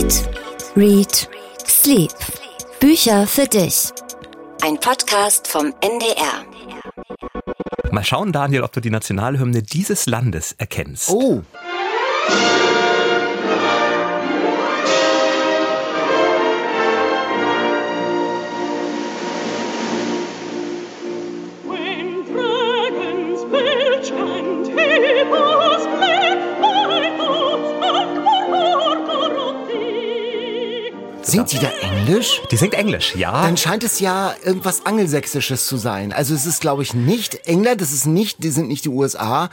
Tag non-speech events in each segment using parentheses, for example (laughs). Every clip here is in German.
Eat, Read, Sleep. Bücher für dich. Ein Podcast vom NDR. Mal schauen, Daniel, ob du die Nationalhymne dieses Landes erkennst. Oh. Singt sie da Englisch? Die singt Englisch, ja. Dann scheint es ja irgendwas Angelsächsisches zu sein. Also es ist, glaube ich, nicht England, das ist nicht, die sind nicht die USA.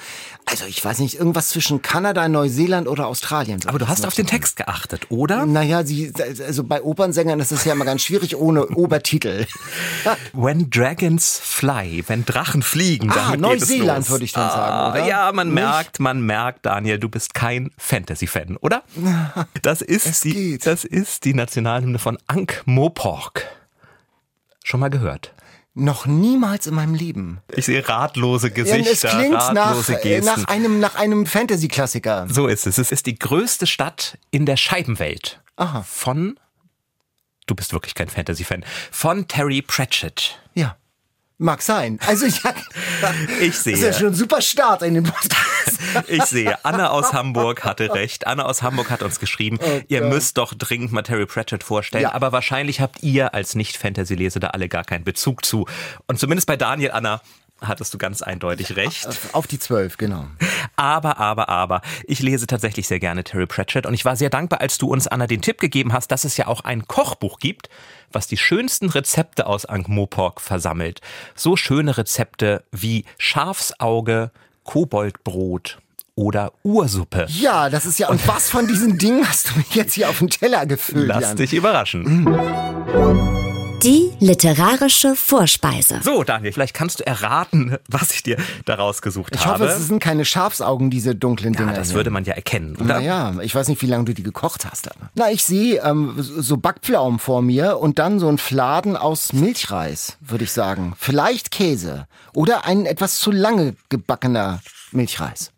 Also ich weiß nicht, irgendwas zwischen Kanada, Neuseeland oder Australien. Aber du hast auf den Text geachtet, oder? Naja, sie, also bei Opernsängern ist es ja immer ganz schwierig ohne (laughs) Obertitel. When Dragons Fly, wenn Drachen fliegen, Ah, damit Neuseeland würde ich dann ah, sagen, oder? Ja, man Nicht? merkt, man merkt, Daniel, du bist kein Fantasy-Fan, oder? (laughs) Das ist die, das ist die Nationalhymne von Ankh-Morpork. Schon mal gehört? Noch niemals in meinem Leben. Ich sehe ratlose Gesichter, es klingt nach, ratlose äh, Gesten. nach einem, nach einem Fantasy-Klassiker. So ist es. Es ist die größte Stadt in der Scheibenwelt. Aha. Von, du bist wirklich kein Fantasy-Fan, von Terry Pratchett. Ja. Mag sein. Also ich, Ich Das ist ja sehe, schon ein super Start in den Podcast. (laughs) ich sehe, Anna aus Hamburg hatte recht. Anna aus Hamburg hat uns geschrieben, ihr müsst doch dringend mal Terry Pratchett vorstellen. Ja. Aber wahrscheinlich habt ihr als Nicht-Fantasy-Leser da alle gar keinen Bezug zu. Und zumindest bei Daniel, Anna, hattest du ganz eindeutig recht. Auf die zwölf, genau. Aber, aber, aber, ich lese tatsächlich sehr gerne Terry Pratchett und ich war sehr dankbar, als du uns, Anna, den Tipp gegeben hast, dass es ja auch ein Kochbuch gibt, was die schönsten Rezepte aus Ankh-Morpork versammelt. So schöne Rezepte wie Schafsauge, Koboldbrot oder Ursuppe. Ja, das ist ja. Und was von diesen Dingen hast du jetzt hier auf den Teller gefüllt? Lass Jan? dich überraschen. Die literarische Vorspeise. So, Daniel, vielleicht kannst du erraten, was ich dir daraus gesucht Ich habe. hoffe, es sind keine Schafsaugen, diese dunklen ja, Dinger. das würde man ja erkennen, oder? Naja, ich weiß nicht, wie lange du die gekocht hast. Aber. Na, ich sehe ähm, so Backpflaumen vor mir und dann so ein Fladen aus Milchreis, würde ich sagen. Vielleicht Käse oder ein etwas zu lange gebackener Milchreis.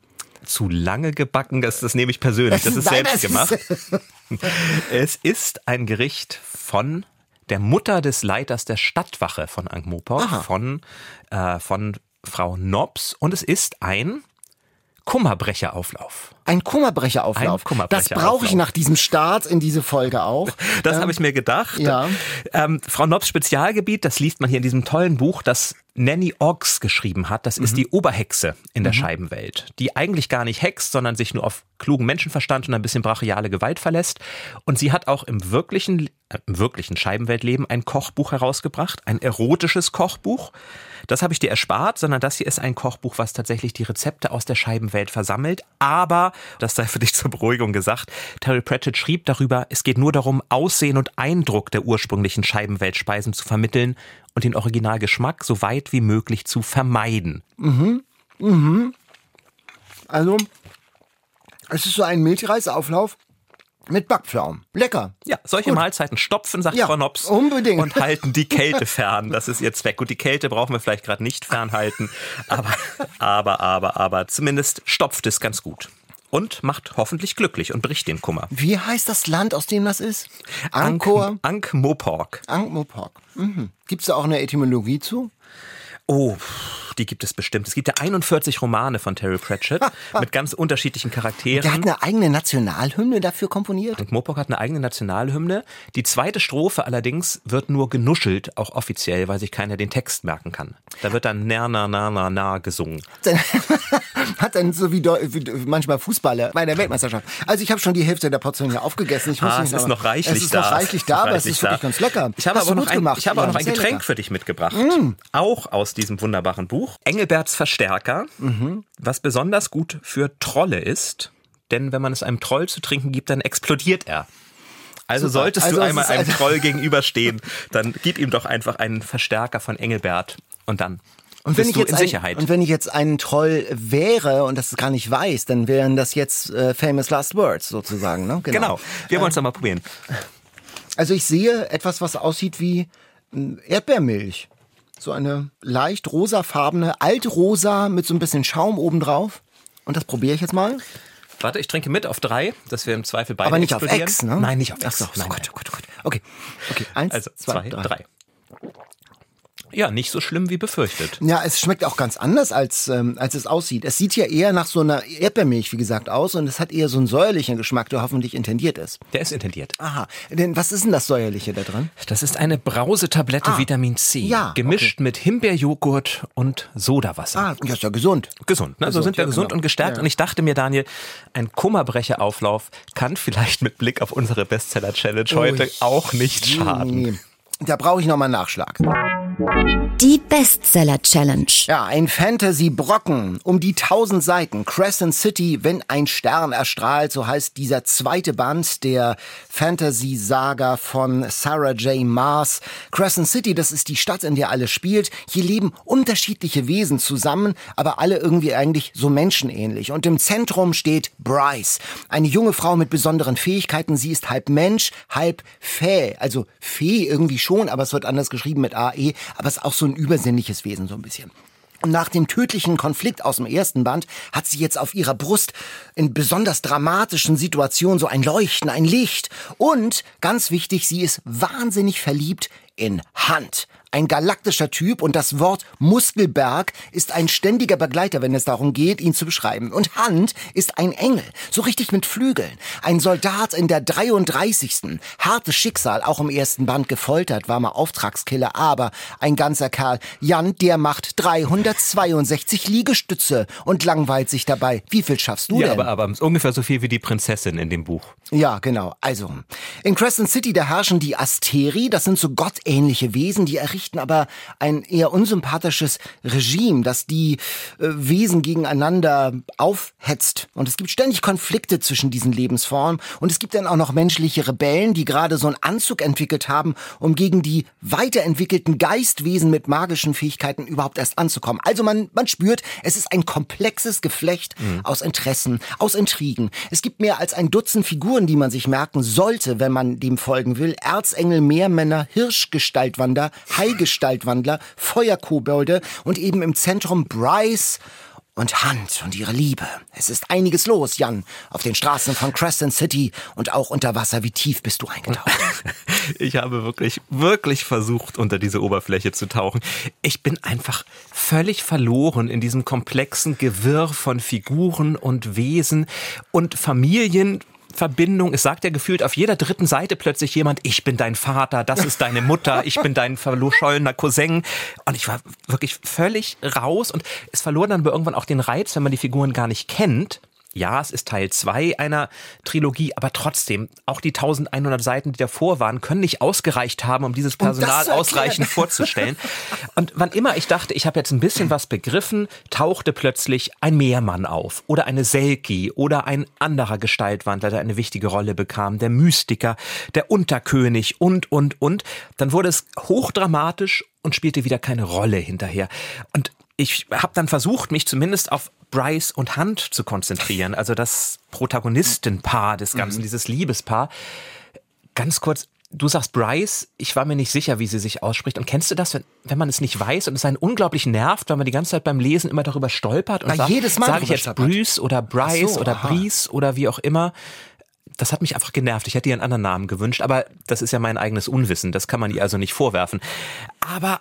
Zu lange gebacken, das, das nehme ich persönlich. Das ist Nein, selbst das gemacht. ist- (laughs) Es ist ein Gericht von der Mutter des Leiters der Stadtwache von Ankh-Morpork, von, äh, von Frau Nobs. Und es ist ein Kummerbrecherauflauf. Ein Kummerbrecherauflauf. Ein Kummerbrecherauflauf. Das brauche ich nach diesem Start in diese Folge auch. (laughs) Das habe ich mir gedacht. ja. Ähm, Frau Nobs Spezialgebiet, das liest man hier in diesem tollen Buch, das Nanny Oggs geschrieben hat. Das ist die Oberhexe in der Scheibenwelt, die eigentlich gar nicht hext, sondern sich nur auf klugen Menschenverstand und ein bisschen brachiale Gewalt verlässt. Und sie hat auch im wirklichen, äh, im wirklichen Scheibenweltleben ein Kochbuch herausgebracht, ein erotisches Kochbuch. Das habe ich dir erspart, sondern das hier ist ein Kochbuch, was tatsächlich die Rezepte aus der Scheibenwelt versammelt. Aber, das sei für dich zur Beruhigung gesagt, Terry Pratchett schrieb darüber, es geht nur darum, Aussehen und Eindruck der ursprünglichen Scheibenweltspeisen zu vermitteln und den Originalgeschmack so weit wie möglich zu vermeiden. Also, es ist so ein Milchreisauflauf mit Backpflaumen. Lecker. Ja, solche Mahlzeiten stopfen, sagt Ja, Frau Nobs. unbedingt. Und halten die Kälte fern. Das ist ihr Zweck. Gut, die Kälte brauchen wir vielleicht gerade nicht fernhalten. Aber, aber, aber, aber zumindest stopft es ganz gut. Und macht hoffentlich glücklich und bricht den Kummer. Wie heißt das Land, aus dem das ist? Angkor? Ankh-Morpork. Ankh-Morpork. Mhm. Gibt es da auch eine Etymologie zu? Oh, die gibt es bestimmt. Es gibt ja 41 Romane von Terry Pratchett (laughs) mit ganz unterschiedlichen Charakteren. Der hat eine eigene Nationalhymne dafür komponiert. Frank Morpork hat eine eigene Nationalhymne. Die zweite Strophe allerdings wird nur genuschelt, auch offiziell, weil sich keiner den Text merken kann. Da wird dann na na na na na gesungen. (laughs) Hat dann so wie, manchmal Fußballer bei der Weltmeisterschaft. Also ich habe schon die Hälfte der Portion hier aufgegessen. Ich muss Ah, es ist noch reichlich Es ist da. noch reichlich da, aber es ist wirklich da. ganz lecker. Ich habe Hast aber noch ein, gemacht. ich habe auch noch ein Getränk lecker. Mm. für dich mitgebracht. Auch aus diesem wunderbaren Buch. Engelberts Verstärker, Mhm. was besonders gut für Trolle ist. Denn wenn man es einem Troll zu trinken gibt, dann explodiert er. Also Super. solltest Also du einmal einem also- Troll (laughs) gegenüberstehen, dann gib ihm doch einfach einen Verstärker von Engelbert und dann Und wenn bist ich du jetzt in ein, Sicherheit. Und wenn ich jetzt ein Troll wäre und das gar nicht weiß, dann wären das jetzt äh, famous last words sozusagen. Ne? genau. Wir wollen es doch mal probieren. Also ich sehe etwas, was aussieht wie mm, Erdbeermilch. So eine leicht rosafarbene, altrosa mit so ein bisschen Schaum obendrauf. Und das probiere ich jetzt mal. Warte, ich trinke mit auf drei, dass wir im Zweifel beide Aber nicht auf. Ex, ne? Nein, nicht auf Ach Ex. so, so nein, gut, gut, gut. Okay, okay. Eins, Also zwei, zwei, drei. drei. Ja, nicht so schlimm wie befürchtet. Ja, es schmeckt auch ganz anders, als, ähm, als es aussieht. Es sieht ja eher nach so einer Erdbeermilch, wie gesagt, aus und es hat eher so einen säuerlichen Geschmack, der hoffentlich intendiert ist. Der ist intendiert. Aha, denn was ist denn das säuerliche da dran? Das ist eine Brausetablette Ah, Vitamin C. ja, gemischt mit Himbeerjoghurt und Sodawasser. Ah, ja, ist ja gesund. Gesund, ne? so Gesund, sind wir ja, gesund genau. und gestärkt. Ja. Und ich dachte mir, Daniel, ein Kummerbrecherauflauf kann vielleicht mit Blick auf unsere Bestseller-Challenge heute Ui. auch nicht schaden. Nee, Da brauche ich noch mal einen Nachschlag. Die Bestseller Challenge. Ja, ein Fantasy-Brocken um die tausend Seiten. Crescent City, wenn ein Stern erstrahlt, so heißt dieser zweite Band der Fantasy-Saga von Sarah J. Maas. Crescent City, das ist die Stadt, in der alles spielt. Hier leben unterschiedliche Wesen zusammen, aber alle irgendwie eigentlich so menschenähnlich. Und im Zentrum steht Bryce, eine junge Frau mit besonderen Fähigkeiten. Sie ist halb Mensch, halb Fee. Also Fee irgendwie schon, aber es wird anders geschrieben mit AE. Aber es ist auch so ein übersinnliches Wesen, so ein bisschen. Und nach dem tödlichen Konflikt aus dem ersten Band hat sie jetzt auf ihrer Brust in besonders dramatischen Situationen so ein Leuchten, ein Licht. Und ganz wichtig, sie ist wahnsinnig verliebt in Hand. Ein galaktischer Typ und das Wort Muskelberg ist ein ständiger Begleiter, wenn es darum geht, ihn zu beschreiben. Und Hand ist ein Engel, so richtig mit Flügeln. Ein Soldat in der 33. Hartes Schicksal, auch im ersten Band gefoltert, war mal Auftragskiller, aber ein ganzer Kerl. Jan, der macht 362 Liegestütze und langweilt sich dabei. Wie viel schaffst du Ja, denn? Aber, ungefähr so viel wie die Prinzessin in dem Buch. Ja, genau. Also, in Crescent City, da herrschen die Asteri, das sind so gottähnliche Wesen, die errichten aber ein eher unsympathisches Regime, das die äh, Wesen gegeneinander aufhetzt. Und es gibt ständig Konflikte zwischen diesen Lebensformen. Und es gibt dann auch noch menschliche Rebellen, die gerade so einen Anzug entwickelt haben, um gegen die weiterentwickelten Geistwesen mit magischen Fähigkeiten überhaupt erst anzukommen. Also man, man spürt, es ist ein komplexes Geflecht aus Interessen, aus Intrigen. Es gibt mehr als ein Dutzend Figuren, die man sich merken sollte, wenn man dem folgen will. Erzengel, Meermänner, Hirschgestaltwander, Haigestaltwandler, Feuerkobolde und eben im Zentrum Bryce und Hand und ihre Liebe. Es ist einiges los, Jan, auf den Straßen von Crescent City und auch unter Wasser. Wie tief bist du eingetaucht? (laughs) Ich habe wirklich, wirklich versucht, unter diese Oberfläche zu tauchen. Ich bin einfach völlig verloren in diesem komplexen Gewirr von Figuren und Wesen und Familien. Verbindung. Es sagt ja gefühlt auf jeder dritten Seite plötzlich jemand, ich bin dein Vater, das ist deine Mutter, ich bin dein verschollener Cousin. Und ich war wirklich völlig raus und es verlor dann aber irgendwann auch den Reiz, wenn man die Figuren gar nicht kennt. Ja, es ist Teil zwei einer Trilogie, aber trotzdem, auch die 1100 Seiten, die davor waren, können nicht ausgereicht haben, um dieses Personal erklären. ausreichend vorzustellen. Und wann immer ich dachte, ich habe jetzt ein bisschen was begriffen, tauchte plötzlich ein Meermann auf oder eine Selki oder ein anderer Gestaltwandler, der eine wichtige Rolle bekam, der Mystiker, der Unterkönig und, und, und. Dann wurde es hochdramatisch und spielte wieder keine Rolle hinterher. Und ich habe dann versucht, mich zumindest auf Bryce und Hunt zu konzentrieren, also das Protagonistenpaar des Ganzen, dieses Liebespaar. Ganz kurz, du sagst Bryce, ich war mir nicht sicher, wie sie sich ausspricht. Und kennst du das, wenn, wenn man es nicht weiß und es einen unglaublich nervt, weil man die ganze Zeit beim Lesen immer darüber stolpert und Na, sagt, jedes Mal sage ich jetzt stolpert. Bruce oder Bryce so, oder aha. Breeze oder wie auch immer. Das hat mich einfach genervt. Ich hätte ihr einen anderen Namen gewünscht, aber das ist ja mein eigenes Unwissen. Das kann man ihr also nicht vorwerfen. Aber,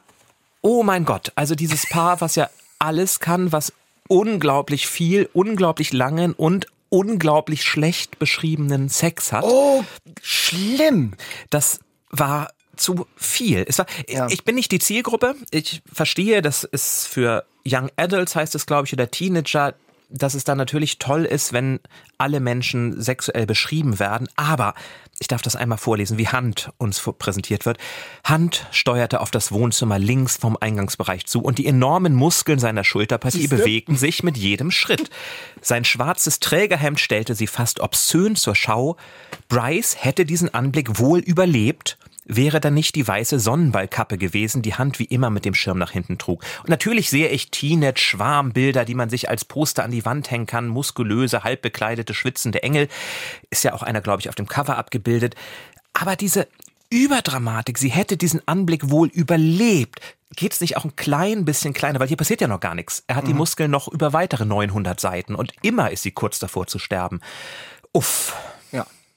oh mein Gott, also dieses Paar, was ja alles kann, was unglaublich viel, unglaublich langen und unglaublich schlecht beschriebenen Sex hat. Oh, schlimm. Das war zu viel. Es war, Ja. Ich bin nicht die Zielgruppe. Ich verstehe, dass es für Young Adults heißt es, glaube ich, oder Teenager, dass es dann natürlich toll ist, wenn alle Menschen sexuell beschrieben werden. Aber ich darf das einmal vorlesen, wie Hand uns präsentiert wird. Hand steuerte auf das Wohnzimmer links vom Eingangsbereich zu und die enormen Muskeln seiner Schulterpartie bewegten sich mit jedem Schritt. Sein schwarzes Trägerhemd stellte sie fast obszön zur Schau. Bryce hätte diesen Anblick wohl überlebt, wäre dann nicht die weiße Sonnenballkappe gewesen, die Hand wie immer mit dem Schirm nach hinten trug. Und natürlich sehe ich Teenage-Schwarmbilder, die man sich als Poster an die Wand hängen kann, muskulöse, halbbekleidete, schwitzende Engel. Ist ja auch einer, glaube ich, auf dem Cover abgebildet. Aber diese Überdramatik. Sie hätte diesen Anblick wohl überlebt. Geht es nicht auch ein klein bisschen kleiner, weil hier passiert ja noch gar nichts. Er hat die Muskeln noch über weitere 900 Seiten und immer ist sie kurz davor zu sterben. Uff.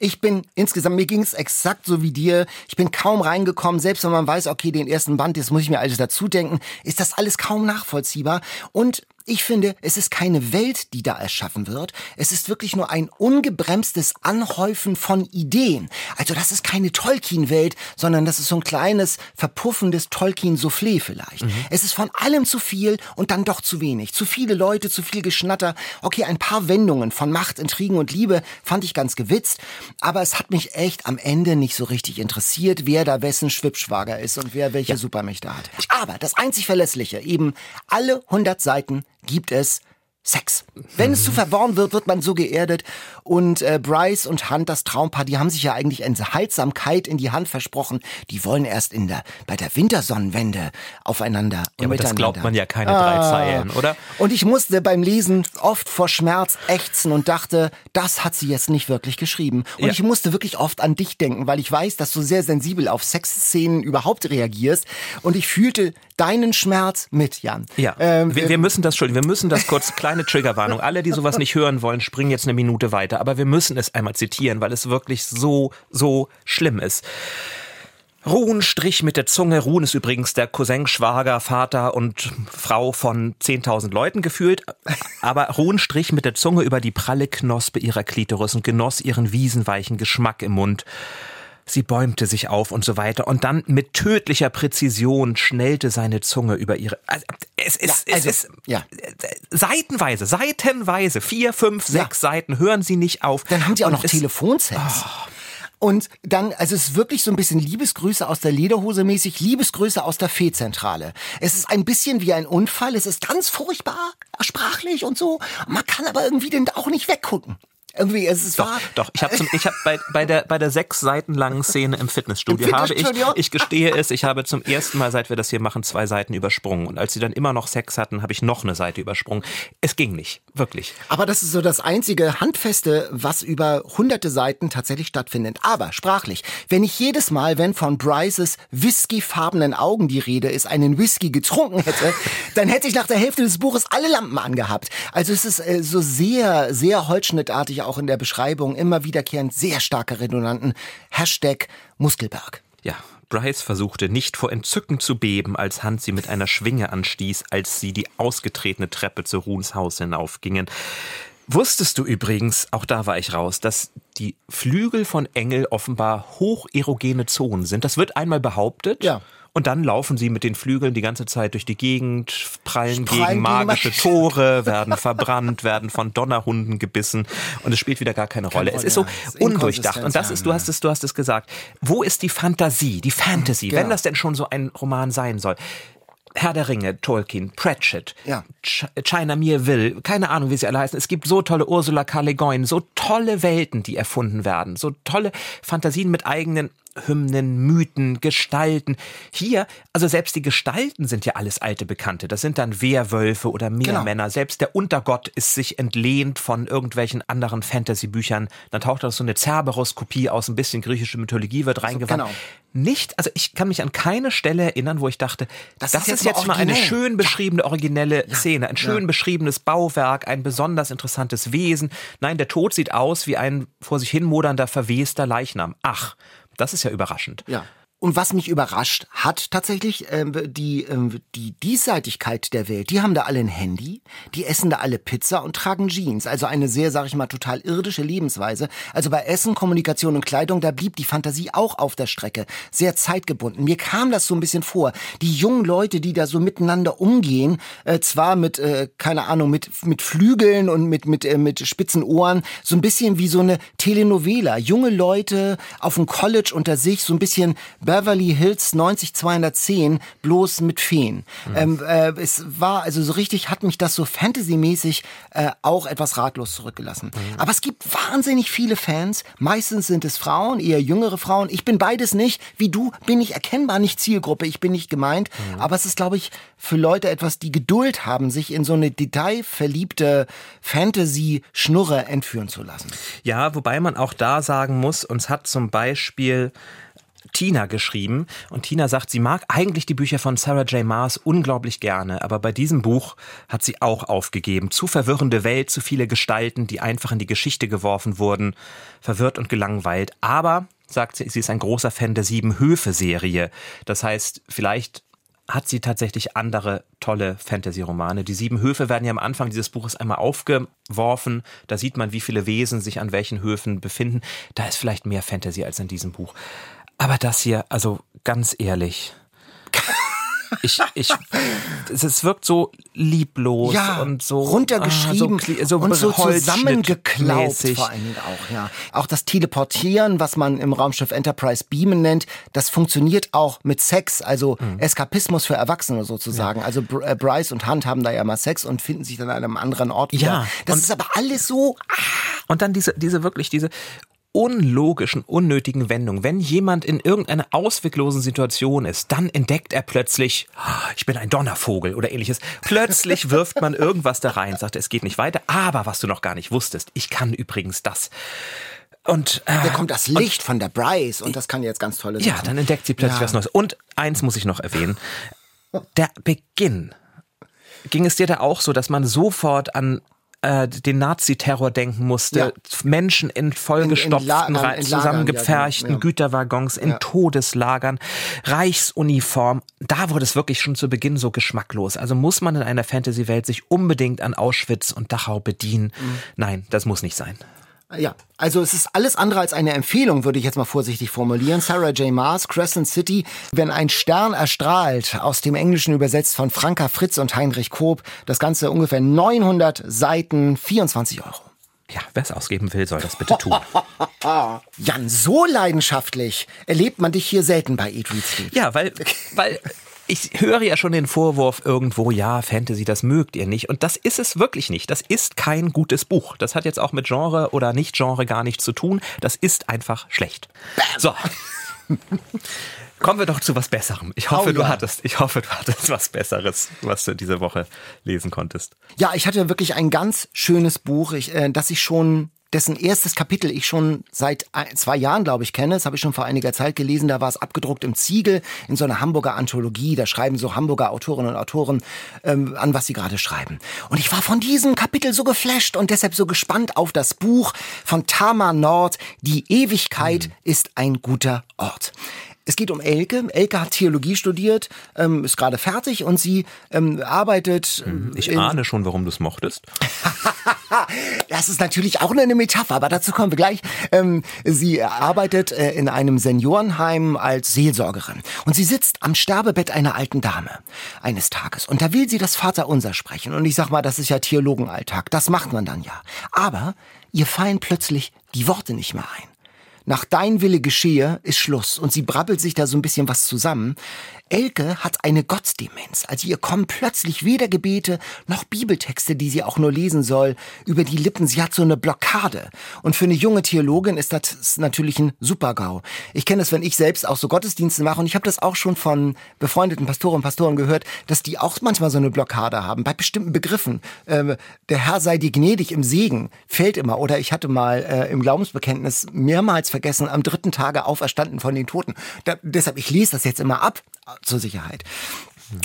Ich bin insgesamt, mir ging es exakt so wie dir. Ich bin kaum reingekommen, selbst wenn man weiß, okay, den ersten Band, jetzt muss ich mir alles dazu denken, ist das alles kaum nachvollziehbar. Und ich finde, es ist keine Welt, die da erschaffen wird. Es ist wirklich nur ein ungebremstes Anhäufen von Ideen. Also das ist keine Tolkien-Welt, sondern das ist so ein kleines, verpuffendes Tolkien-Soufflé vielleicht. Mhm. Es ist von allem zu viel und dann doch zu wenig. Zu viele Leute, zu viel Geschnatter. Okay, ein paar Wendungen von Macht, Intrigen und Liebe fand ich ganz gewitzt, aber es hat mich echt am Ende nicht so richtig interessiert, wer da wessen Schwippschwager ist und wer welche ja. Supermächte hat. Aber das einzig Verlässliche, eben alle 100 Seiten gibt es Sex. Wenn es zu verworren wird, wird man so geerdet. Und äh, Bryce und Hunt, das Traumpaar, die haben sich ja eigentlich Enthaltsamkeit in die Hand versprochen. Die wollen erst in der bei der Wintersonnenwende aufeinander. Ja, aber das glaubt man ja keine ah. drei Zeilen, oder? Und ich musste beim Lesen oft vor Schmerz ächzen und dachte, das hat sie jetzt nicht wirklich geschrieben. Und ja. ich musste wirklich oft an dich denken, weil ich weiß, dass du sehr sensibel auf Sexszenen überhaupt reagierst. Und ich fühlte deinen Schmerz mit, Jan. Ja, ähm, wir, wir müssen das, Entschuldigung, wir müssen das kurz, (laughs) kleine Triggerwarnung. Alle, die sowas nicht hören wollen, springen jetzt eine Minute weiter. Aber wir müssen es einmal zitieren, weil es wirklich so, so schlimm ist. Ruhn strich mit der Zunge. Ruhn ist übrigens der Cousin, Schwager, Vater und Frau von 10.000 Leuten gefühlt. Aber Ruhn strich mit der Zunge über die pralle Knospe ihrer Klitoris und genoss ihren wiesenweichen Geschmack im Mund. Sie bäumte sich auf und so weiter. Und dann mit tödlicher Präzision schnellte seine Zunge über ihre. Es ist, ja, also, es ist ja. seitenweise, seitenweise, vier, fünf, sechs ja. Seiten, hören Sie nicht auf. Dann haben Sie auch noch Telefonsex. Oh. Und dann, also es ist wirklich so ein bisschen Liebesgrüße aus der Lederhose mäßig, Liebesgrüße aus der Fee-Zentrale. Es ist ein bisschen wie ein Unfall, es ist ganz furchtbar, sprachlich und so. Man kann aber irgendwie den auch nicht weggucken. Irgendwie, es ist doch, wahr. Doch, ich habe ich hab bei, bei, der, bei der sechs Seiten langen Szene im Fitnessstudio, Im Fitnessstudio? habe ich, ich gestehe es, ich habe zum ersten Mal, seit wir das hier machen, zwei Seiten übersprungen. Und als sie dann immer noch Sex hatten, habe ich noch eine Seite übersprungen. Es ging nicht, wirklich. Aber das ist so das einzige Handfeste, was über hunderte Seiten tatsächlich stattfindet. Aber sprachlich, wenn ich jedes Mal, wenn von Bryces whiskyfarbenen Augen die Rede ist, einen Whisky getrunken hätte, (laughs) dann hätte ich nach der Hälfte des Buches alle Lampen angehabt. Also es ist äh, so sehr, sehr holzschnittartig auch in der Beschreibung immer wiederkehrend sehr starke Redundanten. Hashtag Muskelberg. Ja, Bryce versuchte nicht vor Entzücken zu beben, als Hans sie mit einer Schwinge anstieß, als sie die ausgetretene Treppe zu Ruhns Haus hinaufgingen. Wusstest du übrigens, auch da war ich raus, dass die Flügel von Engel offenbar hocherogene Zonen sind? Das wird einmal behauptet. Ja. Und dann laufen sie mit den Flügeln die ganze Zeit durch die Gegend, prallen, prallen gegen magische Tore, (laughs) werden verbrannt, werden von Donnerhunden gebissen und es spielt wieder gar keine Rolle. es ist so undurchdacht. Und das ist, du hast es, du hast es gesagt. Wo ist die Fantasie, die Fantasy, genau. wenn das denn schon so ein Roman sein soll? Herr der Ringe, Tolkien, Pratchett, ja. Ch China Will, keine Ahnung, wie sie alle heißen. Es gibt so tolle Ursula K. Le Guin, so tolle Welten, die erfunden werden, so tolle Fantasien mit eigenen Hymnen, Mythen, Gestalten. Hier, also selbst die Gestalten sind ja alles alte Bekannte. Das sind dann Wehrwölfe oder Meermänner. Genau. Selbst der Untergott ist sich entlehnt von irgendwelchen anderen Fantasy-Büchern. Dann taucht da so eine Cerberus-Kopie aus ein bisschen griechische Mythologie wird reingewandt. Genau. Nicht, also ich kann mich an keine Stelle erinnern, wo ich dachte, das, das ist jetzt, jetzt mal eine schön beschriebene, originelle ja. Szene, ein schön ja. beschriebenes Bauwerk, ein besonders interessantes Wesen. Nein, der Tod sieht aus wie ein vor sich hin modernder, verwester Leichnam. Ach, das ist ja überraschend. Ja. Und was mich überrascht hat tatsächlich, äh, die, äh, die Diesseitigkeit der Welt. Die haben da alle ein Handy, die essen da alle Pizza und tragen Jeans. Also eine sehr, sag ich mal, total irdische Lebensweise. Also bei Essen, Kommunikation und Kleidung, da blieb die Fantasie auch auf der Strecke. Sehr zeitgebunden. Mir kam das so ein bisschen vor. Die jungen Leute, die da so miteinander umgehen, äh, zwar mit, äh, keine Ahnung, mit, mit Flügeln und mit, mit, äh, mit spitzen Ohren, so ein bisschen wie so eine Telenovela. Junge Leute auf dem College unter sich, so ein bisschen Beverly Hills 90210 bloß mit Feen. Mhm. Ähm, äh, es war also so richtig, hat mich das so Fantasy-mäßig äh, auch etwas ratlos zurückgelassen. Mhm. Aber es gibt wahnsinnig viele Fans. Meistens sind es Frauen, eher jüngere Frauen. Ich bin beides nicht. Wie du bin ich erkennbar nicht Zielgruppe. Ich bin nicht gemeint. Mhm. Aber es ist, glaube ich, für Leute etwas, die Geduld haben, sich in so eine detailverliebte Fantasy-Schnurre entführen zu lassen. Ja, wobei man auch da sagen muss, uns hat zum Beispiel Tina geschrieben und Tina sagt, sie mag eigentlich die Bücher von Sarah J. Maas unglaublich gerne, aber bei diesem Buch hat sie auch aufgegeben. Zu verwirrende Welt, zu viele Gestalten, die einfach in die Geschichte geworfen wurden, verwirrt und gelangweilt. Aber, sagt sie, sie ist ein großer Fan der Sieben Höfe-Serie. Das heißt, vielleicht hat sie tatsächlich andere tolle Fantasy-Romane. Die sieben Höfe werden ja am Anfang dieses Buches einmal aufgeworfen. Da sieht man, wie viele Wesen sich an welchen Höfen befinden. Da ist vielleicht mehr Fantasy als in diesem Buch. Aber das hier, also ganz ehrlich. (laughs) Ich, ich, es wirkt so lieblos ja, und so runtergeschrieben ah, so, und so zusammengeklaubt vor allen Dingen auch, ja. Auch das Teleportieren, was man im Raumschiff Enterprise Beamen nennt, das funktioniert auch mit Sex, also Mhm. Eskapismus für Erwachsene sozusagen. Also Br äh, Bryce und Hunt haben da ja mal Sex und finden sich dann an einem anderen Ort wieder. Ja, das ist aber alles so Und dann diese, diese wirklich, diese unlogischen, unnötigen Wendungen. Wenn jemand in irgendeiner ausweglosen Situation ist, dann entdeckt er plötzlich, "Ah, ich bin ein Donnervogel oder ähnliches. Plötzlich wirft man irgendwas da rein, sagt, es geht nicht weiter, aber was du noch gar nicht wusstest, ich kann übrigens das. Und äh, Da kommt das Licht von der Bryce und das kann jetzt ganz tolle ja, Sachen. dann entdeckt sie plötzlich Ja. was Neues. Und eins muss ich noch erwähnen. Der Beginn. Ging es dir da auch so, dass man sofort an äh, den Nazi-Terror denken musste? Ja. Menschen in vollgestopften, In- in in Lagern, zusammengepferchten ja, genau. Güterwaggons, in. Todeslagern, Reichsuniform. Da wurde es wirklich schon zu Beginn so geschmacklos. Also muss man in einer Fantasy-Welt sich unbedingt an Auschwitz und Dachau bedienen? Mhm. Nein, das muss nicht sein. Ja, also es ist alles andere als eine Empfehlung, würde ich jetzt mal vorsichtig formulieren. Sarah J. Maas, Crescent City, wenn ein Stern erstrahlt, aus dem Englischen übersetzt von Franka Fritz und Heinrich Koop, das Ganze ungefähr 900 Seiten, 24 Euro. Ja, wer es ausgeben will, soll das bitte tun. (laughs) Jan, so leidenschaftlich erlebt man dich hier selten bei Eat, Read, Sleep. Ja, weil, weil ich höre ja schon den Vorwurf irgendwo, ja, Fantasy, das mögt ihr nicht. Und das ist es wirklich nicht. Das ist kein gutes Buch. Das hat jetzt auch mit Genre oder Nicht-Genre gar nichts zu tun. Das ist einfach schlecht. So. Kommen wir doch zu was Besserem. Ich hoffe, Oh, du ja. hattest, ich hoffe, du hattest was Besseres, was du diese Woche lesen konntest. Ja, ich hatte wirklich ein ganz schönes Buch, ich, äh, das ich schon, dessen erstes Kapitel ich schon seit zwei Jahren, glaube ich, kenne. Das habe ich schon vor einiger Zeit gelesen. Da war es abgedruckt im Ziegel in so einer Hamburger Anthologie. Da schreiben so Hamburger Autorinnen und Autoren ähm, an, was sie gerade schreiben. Und ich war von diesem Kapitel so geflasht und deshalb so gespannt auf das Buch von Tama Nord. Die Ewigkeit ist ein guter Ort. Es geht um Elke. Elke hat Theologie studiert, ähm, ist gerade fertig und sie ähm, arbeitet. ähm, Ich ahne schon, warum du es mochtest. (laughs) das ist natürlich auch nur eine Metapher, aber dazu kommen wir gleich. Ähm, sie arbeitet äh, in einem Seniorenheim als Seelsorgerin und sie sitzt am Sterbebett einer alten Dame eines Tages und da will sie das Vaterunser sprechen und ich sag mal, das ist ja Theologenalltag, das macht man dann ja. Aber ihr fallen plötzlich die Worte nicht mehr ein. Nach dein Wille geschehe ist Schluss und sie brabbelt sich da so ein bisschen was zusammen. Elke hat eine Gottdemenz. Also ihr kommen plötzlich weder Gebete noch Bibeltexte, die sie auch nur lesen soll, über die Lippen. Sie hat so eine Blockade. Und für eine junge Theologin ist das natürlich ein Supergau. Ich kenne das, wenn ich selbst auch so Gottesdienste mache und ich habe das auch schon von befreundeten Pastoren und Pastoren gehört, dass die auch manchmal so eine Blockade haben bei bestimmten Begriffen. Ähm, der Herr sei dir gnädig im Segen fällt immer. Oder ich hatte mal äh, im Glaubensbekenntnis mehrmals vergessen, am dritten Tage auferstanden von den Toten. Da, deshalb, ich lese das jetzt immer ab zur Sicherheit.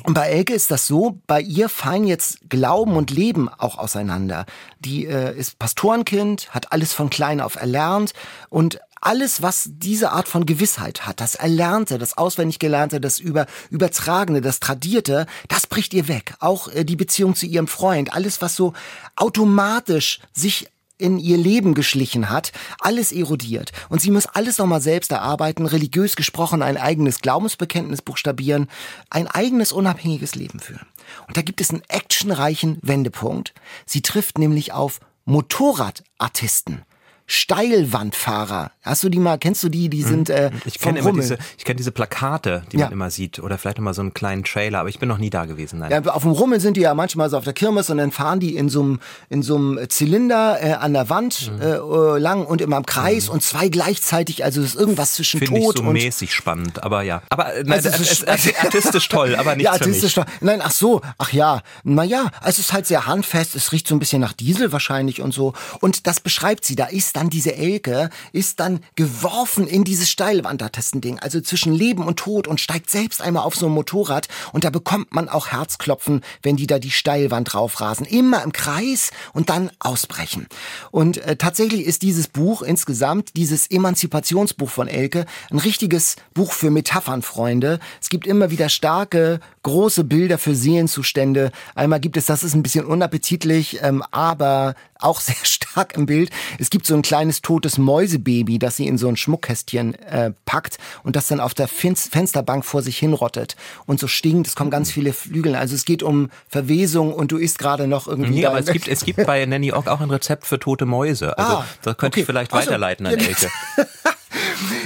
Und bei Elke ist das so, bei ihr fallen jetzt Glauben und Leben auch auseinander. Die äh, ist Pastorenkind, hat alles von klein auf erlernt und alles, was diese Art von Gewissheit hat, das Erlernte, das auswendig Gelernte, das über, Übertragene, das Tradierte, das bricht ihr weg. Auch äh, die Beziehung zu ihrem Freund, alles, was so automatisch sich in ihr Leben geschlichen hat, alles erodiert. Und sie muss alles nochmal selbst erarbeiten, religiös gesprochen ein eigenes Glaubensbekenntnis buchstabieren, ein eigenes unabhängiges Leben führen. Und da gibt es einen actionreichen Wendepunkt. Sie trifft nämlich auf Motorradartisten. Steilwandfahrer. Hast du die mal, kennst du die? Die sind äh, Ich kenne immer diese, ich kenne diese Plakate, die Ja. man immer sieht. Oder vielleicht immer so einen kleinen Trailer, aber ich bin noch nie da gewesen. Nein. Ja, auf dem Rummel sind die ja manchmal so auf der Kirmes und dann fahren die in so einem in so einem Zylinder äh, an der Wand Mhm. äh, äh, lang und immer im Kreis und zwei gleichzeitig. Also es ist irgendwas zwischen Finde ich Tot so und mäßig spannend, aber ja. Aber äh, nein, Also es ist, es ist artistisch toll, aber nicht ja, artistisch. doch. Nein, ach so, ach ja, na ja, es ist halt sehr handfest. Es riecht so ein bisschen nach Diesel wahrscheinlich und so. Und das beschreibt sie. Da ist dann diese Elke, ist dann geworfen in dieses Steilwandertestending, also zwischen Leben und Tod und steigt selbst einmal auf so ein Motorrad und da bekommt man auch Herzklopfen, wenn die da die Steilwand draufrasen. Immer im Kreis und dann ausbrechen. Und äh, tatsächlich ist dieses Buch insgesamt, dieses Emanzipationsbuch von Elke, ein richtiges Buch für Metaphernfreunde. Es gibt immer wieder starke, große Bilder für Seelenzustände. Einmal gibt es, das ist ein bisschen unappetitlich, ähm, aber auch sehr stark im Bild. Es gibt so ein kleines totes Mäusebaby, das sie in so ein Schmuckkästchen äh, packt und das dann auf der Fin Fensterbank vor sich hinrottet und so stinkt. Es kommen ganz viele Flügel. Also es geht um Verwesung und du isst gerade noch irgendwie. Nee, aber es gibt, es gibt bei Nanny Ogg auch ein Rezept für tote Mäuse. Also Ah, da könnte okay. ich vielleicht Ach so. weiterleiten an Ja, Elke. (laughs)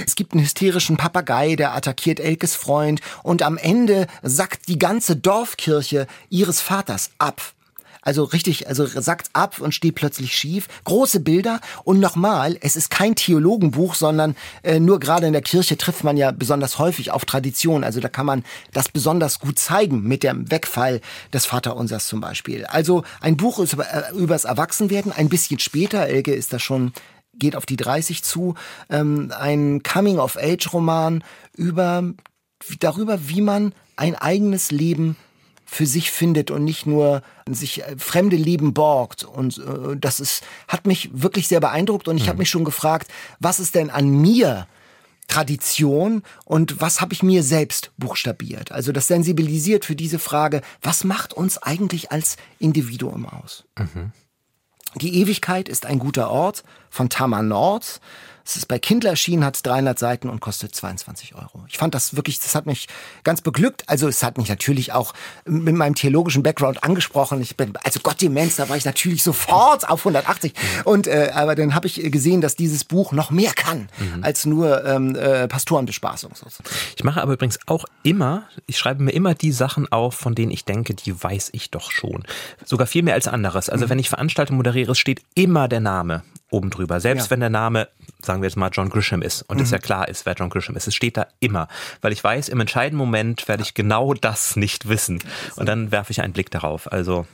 Es gibt einen hysterischen Papagei, der attackiert Elkes Freund und am Ende sackt die ganze Dorfkirche ihres Vaters ab. Also richtig, also sackt ab und steht plötzlich schief. Große Bilder und nochmal, es ist kein Theologenbuch, sondern äh, nur gerade in der Kirche trifft man ja besonders häufig auf Tradition. Also da kann man das besonders gut zeigen mit dem Wegfall des Vaterunsers zum Beispiel. Also ein Buch ist über, äh, übers Erwachsenwerden, ein bisschen später, Elke ist da schon geht auf die 30 zu, ähm, ein Coming-of-Age-Roman über darüber, wie man ein eigenes Leben für sich findet und nicht nur sich äh, fremde Leben borgt. Und äh, das ist, hat mich wirklich sehr beeindruckt und ich habe mich schon gefragt, was ist denn an mir Tradition und was habe ich mir selbst buchstabiert? Also das sensibilisiert für diese Frage, was macht uns eigentlich als Individuum aus? Die Ewigkeit ist ein guter Ort von Tamar Nord. Es ist bei Kindle erschienen, hat 300 Seiten und kostet 22 Euro. Ich fand das wirklich, das hat mich ganz beglückt. Also es hat mich natürlich auch mit meinem theologischen Background angesprochen. Ich bin, also Gott Demenz, da war ich natürlich sofort auf 180. Und äh, aber dann habe ich gesehen, dass dieses Buch noch mehr kann als nur ähm, äh, Pastorenbespaßung. sozusagen. Ich mache aber übrigens auch immer, ich schreibe mir immer die Sachen auf, von denen ich denke, die weiß ich doch schon. Sogar viel mehr als anderes. Also wenn ich Veranstaltungen moderiere, steht immer der Name oben drüber. Selbst Ja. wenn der Name, sagen wir jetzt mal, John Grisham ist und es ja klar ist, wer John Grisham ist. Es steht da immer. Weil ich weiß, im entscheidenden Moment werde ich genau das nicht wissen. Und dann werfe ich einen Blick darauf. Also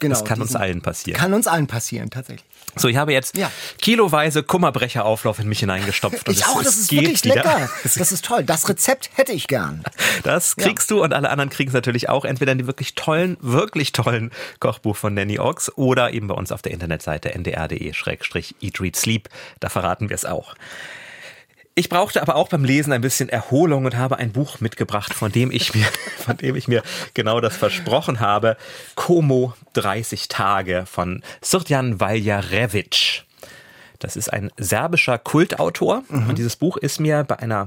Genau, das kann uns allen passieren. Kann uns allen passieren, tatsächlich. So, ich habe jetzt Ja. kiloweise Kummerbrecherauflauf in mich hineingestopft. und Ich es- auch, das ist geht wirklich wieder. lecker. (laughs) Das ist toll. Das Rezept hätte ich gern. Das kriegst du und alle anderen kriegen es natürlich auch entweder in die wirklich tollen, wirklich tollen Kochbuch von Nanny Ochs oder eben bei uns auf der Internetseite ndr.de-eat, read, sleep. Da verraten wir es auch. Ich brauchte aber auch beim Lesen ein bisschen Erholung und habe ein Buch mitgebracht, von dem ich mir, (laughs) von dem ich mir genau das versprochen habe. Como 30 Tage von Srdjan Valjarevic. Das ist ein serbischer Kultautor und dieses Buch ist mir bei einer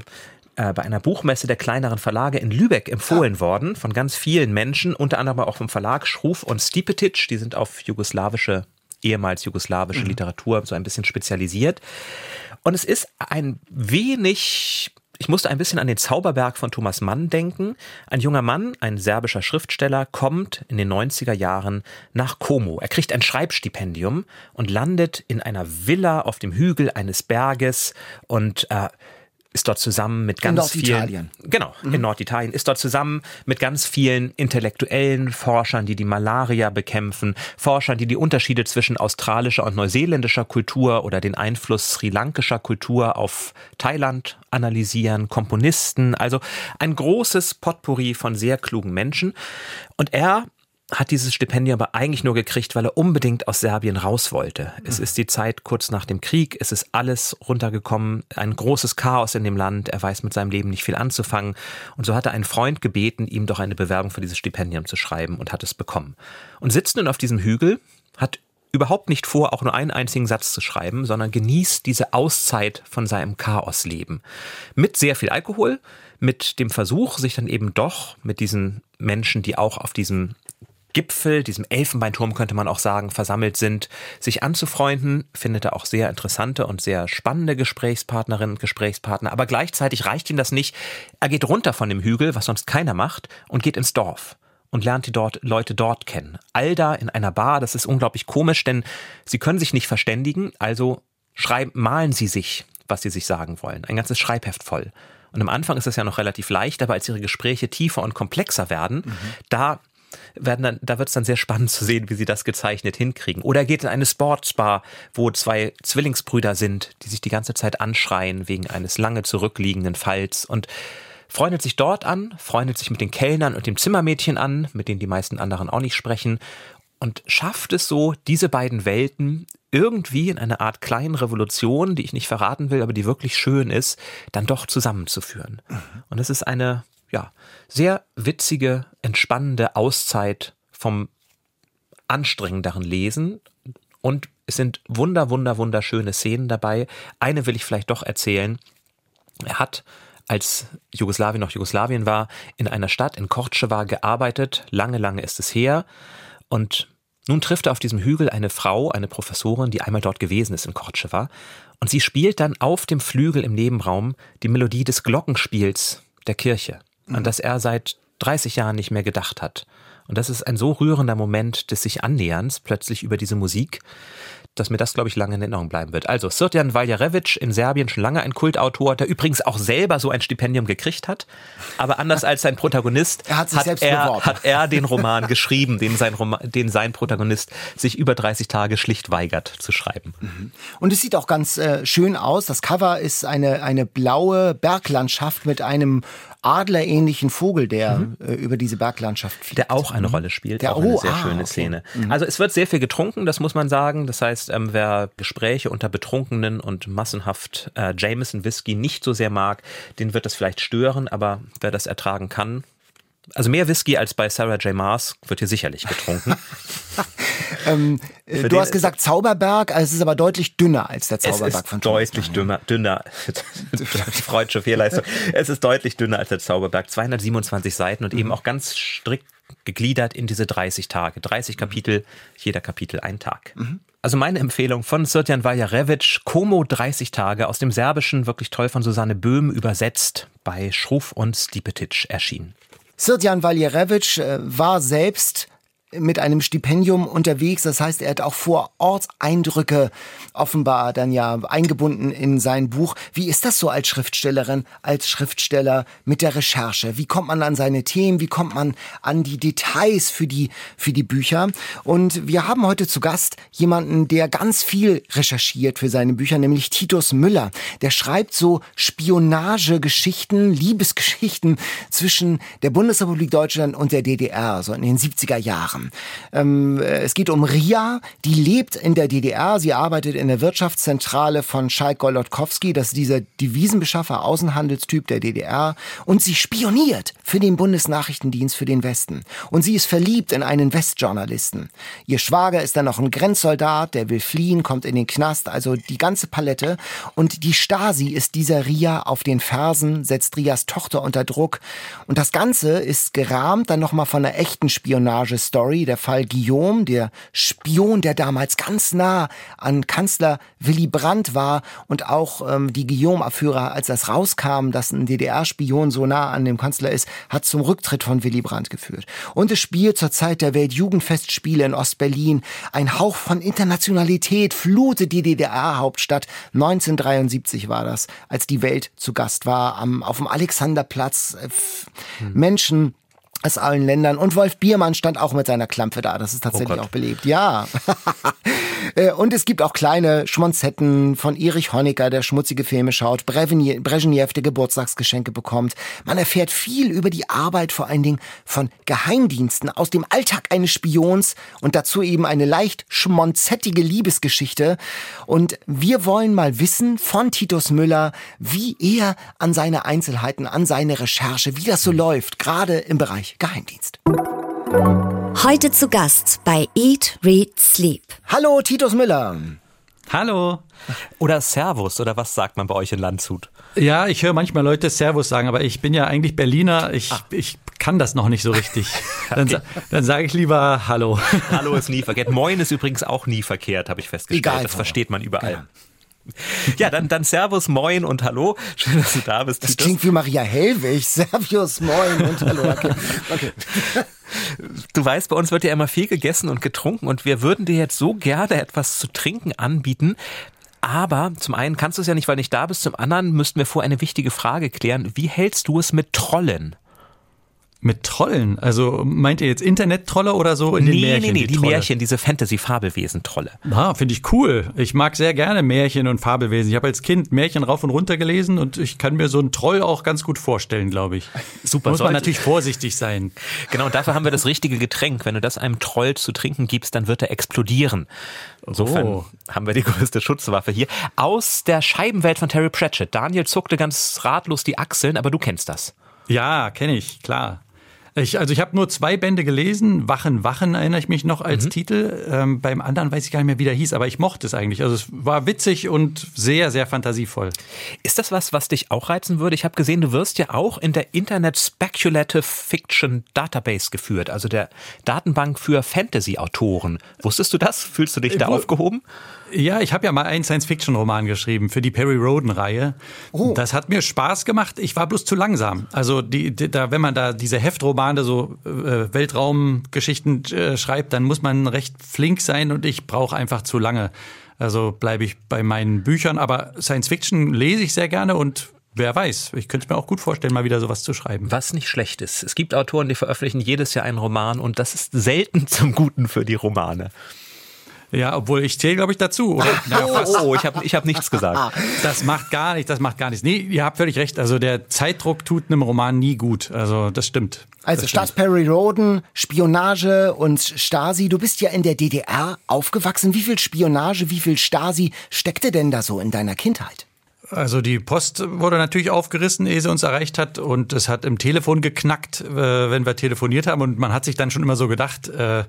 äh, bei einer Buchmesse der kleineren Verlage in Lübeck empfohlen worden von ganz vielen Menschen, unter anderem auch vom Verlag Schruf und Stipetic. Die sind auf jugoslawische, ehemals jugoslawische Literatur so ein bisschen spezialisiert. Und es ist ein wenig, ich musste ein bisschen an den Zauberberg von Thomas Mann denken. Ein junger Mann, ein serbischer Schriftsteller, kommt in den 90er Jahren nach Como. Er kriegt ein Schreibstipendium und landet in einer Villa auf dem Hügel eines Berges und äh, ist dort zusammen mit ganz Norditalien. vielen Genau, in Norditalien ist dort zusammen mit ganz vielen intellektuellen Forschern, die die Malaria bekämpfen, Forschern, die die Unterschiede zwischen australischer und neuseeländischer Kultur oder den Einfluss sri lankischer Kultur auf Thailand analysieren, Komponisten, also ein großes Potpourri von sehr klugen Menschen. Und er hat dieses Stipendium aber eigentlich nur gekriegt, weil er unbedingt aus Serbien raus wollte. Es ist die Zeit kurz nach dem Krieg, es ist alles runtergekommen, ein großes Chaos in dem Land, er weiß mit seinem Leben nicht viel anzufangen und so hat er einen Freund gebeten, ihm doch eine Bewerbung für dieses Stipendium zu schreiben und hat es bekommen. Und sitzt nun auf diesem Hügel, hat überhaupt nicht vor, auch nur einen einzigen Satz zu schreiben, sondern genießt diese Auszeit von seinem Chaosleben. Mit sehr viel Alkohol, mit dem Versuch, sich dann eben doch mit diesen Menschen, die auch auf diesem Gipfel, diesem Elfenbeinturm könnte man auch sagen, versammelt sind, sich anzufreunden, findet er auch sehr interessante und sehr spannende Gesprächspartnerinnen und Gesprächspartner, aber gleichzeitig reicht ihm das nicht. Er geht runter von dem Hügel, was sonst keiner macht, und geht ins Dorf und lernt die dort, Leute dort kennen. All da in einer Bar, das ist unglaublich komisch, denn sie können sich nicht verständigen, also schreiben, malen sie sich, was sie sich sagen wollen. Ein ganzes Schreibheft voll. Und am Anfang ist es ja noch relativ leicht, aber als ihre Gespräche tiefer und komplexer werden, da werden dann, da wird es dann sehr spannend zu sehen, wie sie das gezeichnet hinkriegen. Oder er geht in eine Sportsbar, wo zwei Zwillingsbrüder sind, die sich die ganze Zeit anschreien wegen eines lange zurückliegenden Falls und freundet sich dort an, freundet sich mit den Kellnern und dem Zimmermädchen an, mit denen die meisten anderen auch nicht sprechen und schafft es so, diese beiden Welten irgendwie in einer Art kleinen Revolution, die ich nicht verraten will, aber die wirklich schön ist, dann doch zusammenzuführen. Mhm. Und es ist eine, ja, sehr witzige, entspannende Auszeit vom anstrengenderen Lesen und es sind wunder, wunder, wunderschöne Szenen dabei. Eine will ich vielleicht doch erzählen. Er hat als Jugoslawien noch Jugoslawien war, in einer Stadt in Korčeva gearbeitet. Lange, lange ist es her. Und nun trifft er auf diesem Hügel eine Frau, eine Professorin, die einmal dort gewesen ist in Korčeva. Und sie spielt dann auf dem Flügel im Nebenraum die Melodie des Glockenspiels der Kirche, an mhm. das er seit 30 Jahren nicht mehr gedacht hat. Und das ist ein so rührender Moment des sich Annäherns plötzlich über diese Musik, dass mir das, glaube ich, lange in Erinnerung bleiben wird. Also, Srtjan Valjarevic in Serbien schon lange ein Kultautor, der übrigens auch selber so ein Stipendium gekriegt hat. Aber anders als sein Protagonist (laughs) er hat, hat, er, hat er den Roman geschrieben, den sein, Roman, den sein Protagonist sich über 30 Tage schlicht weigert zu schreiben. Mhm. Und es sieht auch ganz äh, schön aus. Das Cover ist eine, eine blaue Berglandschaft mit einem adlerähnlichen Vogel, der mhm. äh, über diese Berglandschaft fliegt. Der auch eine mhm. Rolle spielt, der, auch eine oh, sehr ah, schöne okay. Szene. Mhm. Also es wird sehr viel getrunken, das muss man sagen. Das heißt, ähm, wer Gespräche unter Betrunkenen und massenhaft äh, Jameson Whisky nicht so sehr mag, den wird das vielleicht stören, aber wer das ertragen kann, also mehr Whisky als bei Sarah J. Maas wird hier sicherlich getrunken. (laughs) ähm, äh, du hast gesagt Zauberberg, also es ist aber deutlich dünner als der Zauberberg von Thomas deutlich dünner, (laughs) dünner. Freudsche Fehlleistung. Es ist deutlich dünner als der Zauberberg. 227 Seiten und mhm. eben auch ganz strikt gegliedert in diese 30 Tage. 30 Kapitel, jeder Kapitel ein Tag. Mhm. Also meine Empfehlung von Srtjan Valjarevic, Como 30 Tage, aus dem Serbischen, wirklich toll von Susanne Böhm übersetzt, bei Schruf und Stipetic erschienen. Srdjan Valjerevic äh, war selbst mit einem Stipendium unterwegs. Das heißt, er hat auch vor Ort Eindrücke offenbar dann ja eingebunden in sein Buch. Wie ist das so als Schriftstellerin, als Schriftsteller mit der Recherche? Wie kommt man an seine Themen? Wie kommt man an die Details für die, für die Bücher? Und wir haben heute zu Gast jemanden, der ganz viel recherchiert für seine Bücher, nämlich Titus Müller. Der schreibt so Spionagegeschichten, Liebesgeschichten zwischen der Bundesrepublik Deutschland und der DDR, so in den 70er Jahren. Ähm, äh, es geht um Ria, die lebt in der DDR. Sie arbeitet in der Wirtschaftszentrale von Schalk Golodkowski, das ist dieser Devisenbeschaffer, Außenhandelstyp der DDR. Und sie spioniert für den Bundesnachrichtendienst für den Westen. Und sie ist verliebt in einen Westjournalisten. Ihr Schwager ist dann noch ein Grenzsoldat, der will fliehen, kommt in den Knast, also die ganze Palette. Und die Stasi ist dieser Ria auf den Fersen, setzt Rias Tochter unter Druck. Und das Ganze ist gerahmt dann nochmal von einer echten Spionagestory Story, der Fall Guillaume, der Spion, der damals ganz nah an Kanzler Willy Brandt war und auch ähm, die Guillaume-Affäre, als das rauskam, dass ein DDR-Spion so nah an dem Kanzler ist, hat zum Rücktritt von Willy Brandt geführt. Und es spielt zur Zeit der Weltjugendfestspiele in Ostberlin. Ein Hauch von Internationalität flutet die DDR-Hauptstadt. 1973 war das, als die Welt zu Gast war, am, auf dem Alexanderplatz. Äh, hm. Menschen aus allen Ländern. Und Wolf Biermann stand auch mit seiner Klampfe da. Das ist tatsächlich oh auch beliebt. Ja. (laughs) Äh, und es gibt auch kleine Schmonzetten von Erich Honecker, der schmutzige Filme schaut, Brezhnev, der Geburtstagsgeschenke bekommt. Man erfährt viel über die Arbeit vor allen Dingen von Geheimdiensten aus dem Alltag eines Spions und dazu eben eine leicht schmonzettige Liebesgeschichte. Und wir wollen mal wissen von Titus Müller, wie er an seine Einzelheiten, an seine Recherche, wie das so läuft, gerade im Bereich Geheimdienst. Heute zu Gast bei Eat, Read, Sleep. Hallo, Titus Müller. Hallo. Oder Servus, oder was sagt man bei euch in Landshut? Ja, ich höre manchmal Leute Servus sagen, aber ich bin ja eigentlich Berliner. Ich, ich kann das noch nicht so richtig. (laughs) Dann, okay. dann sage ich lieber Hallo. Hallo ist nie verkehrt. Moin ist übrigens auch nie verkehrt, habe ich festgestellt. Egal, das versteht man überall. Ja. (laughs) Ja, dann, dann Servus, Moin und Hallo. Schön, dass du da bist. Das klingt wie Maria Hellwig. Servus, Moin und Hallo. (laughs) Okay. okay. Du weißt, bei uns wird ja immer viel gegessen und getrunken und wir würden dir jetzt so gerne etwas zu trinken anbieten. Aber zum einen kannst du es ja nicht, weil du nicht da bist. Zum anderen müssten wir vor eine wichtige Frage klären. Wie hältst du es mit Trollen? Mit Trollen? Also meint ihr jetzt Internet-Trolle oder so in den nee, Märchen? nee, nee, die, die Trolle? Märchen, diese Fantasy-Fabelwesen-Trolle. Ah, finde ich cool. Ich mag sehr gerne Märchen und Fabelwesen. Ich habe als Kind Märchen rauf und runter gelesen und ich kann mir so einen Troll auch ganz gut vorstellen, glaube ich. (laughs) Super, Muss man natürlich vorsichtig sein. (laughs) Genau, und dafür haben wir das richtige Getränk. Wenn du das einem Troll zu trinken gibst, dann wird er explodieren. Insofern Oh. haben wir die (laughs) größte Schutzwaffe hier. Aus der Scheibenwelt von Terry Pratchett. Daniel zuckte ganz ratlos die Achseln, aber du kennst das. Ja, kenne ich, klar. Ich, also ich habe nur zwei Bände gelesen. Wachen, Wachen erinnere ich mich noch als Titel. Ähm, beim anderen weiß ich gar nicht mehr, wie der hieß, aber ich mochte es eigentlich. Also es war witzig und sehr, sehr fantasievoll. Ist das was, was dich auch reizen würde? Ich habe gesehen, du wirst ja auch in der Internet Speculative Fiction Database geführt, also der Datenbank für Fantasy-Autoren. Wusstest du das? Fühlst du dich da wo- aufgehoben? Ja, ich habe ja mal einen Science-Fiction-Roman geschrieben für die Perry Roden-Reihe. Das hat mir Spaß gemacht. Ich war bloß zu langsam. Also die, die, da, wenn man da diese Heftromane, so äh, Weltraumgeschichten äh, schreibt, dann muss man recht flink sein und ich brauche einfach zu lange. Also bleibe ich bei meinen Büchern. Aber Science-Fiction lese ich sehr gerne und wer weiß, ich könnte es mir auch gut vorstellen, mal wieder sowas zu schreiben. Was nicht schlecht ist. Es gibt Autoren, die veröffentlichen jedes Jahr einen Roman und das ist selten zum Guten für die Romane. Ja, obwohl ich zähle, glaube ich, dazu. Oder? (laughs) Ja, fast. Oh, ich habe ich hab nichts gesagt. Das macht gar nichts, das macht gar nichts. Nee, ihr habt völlig recht. Also der Zeitdruck tut einem Roman nie gut. Also das stimmt. Also das statt Perry Roden, Spionage und Stasi, du bist ja in der DDR aufgewachsen. Wie viel Spionage, wie viel Stasi steckte denn da so in deiner Kindheit? Also die Post wurde natürlich aufgerissen, ehe sie uns erreicht hat und es hat im Telefon geknackt, äh, wenn wir telefoniert haben und man hat sich dann schon immer so gedacht, äh,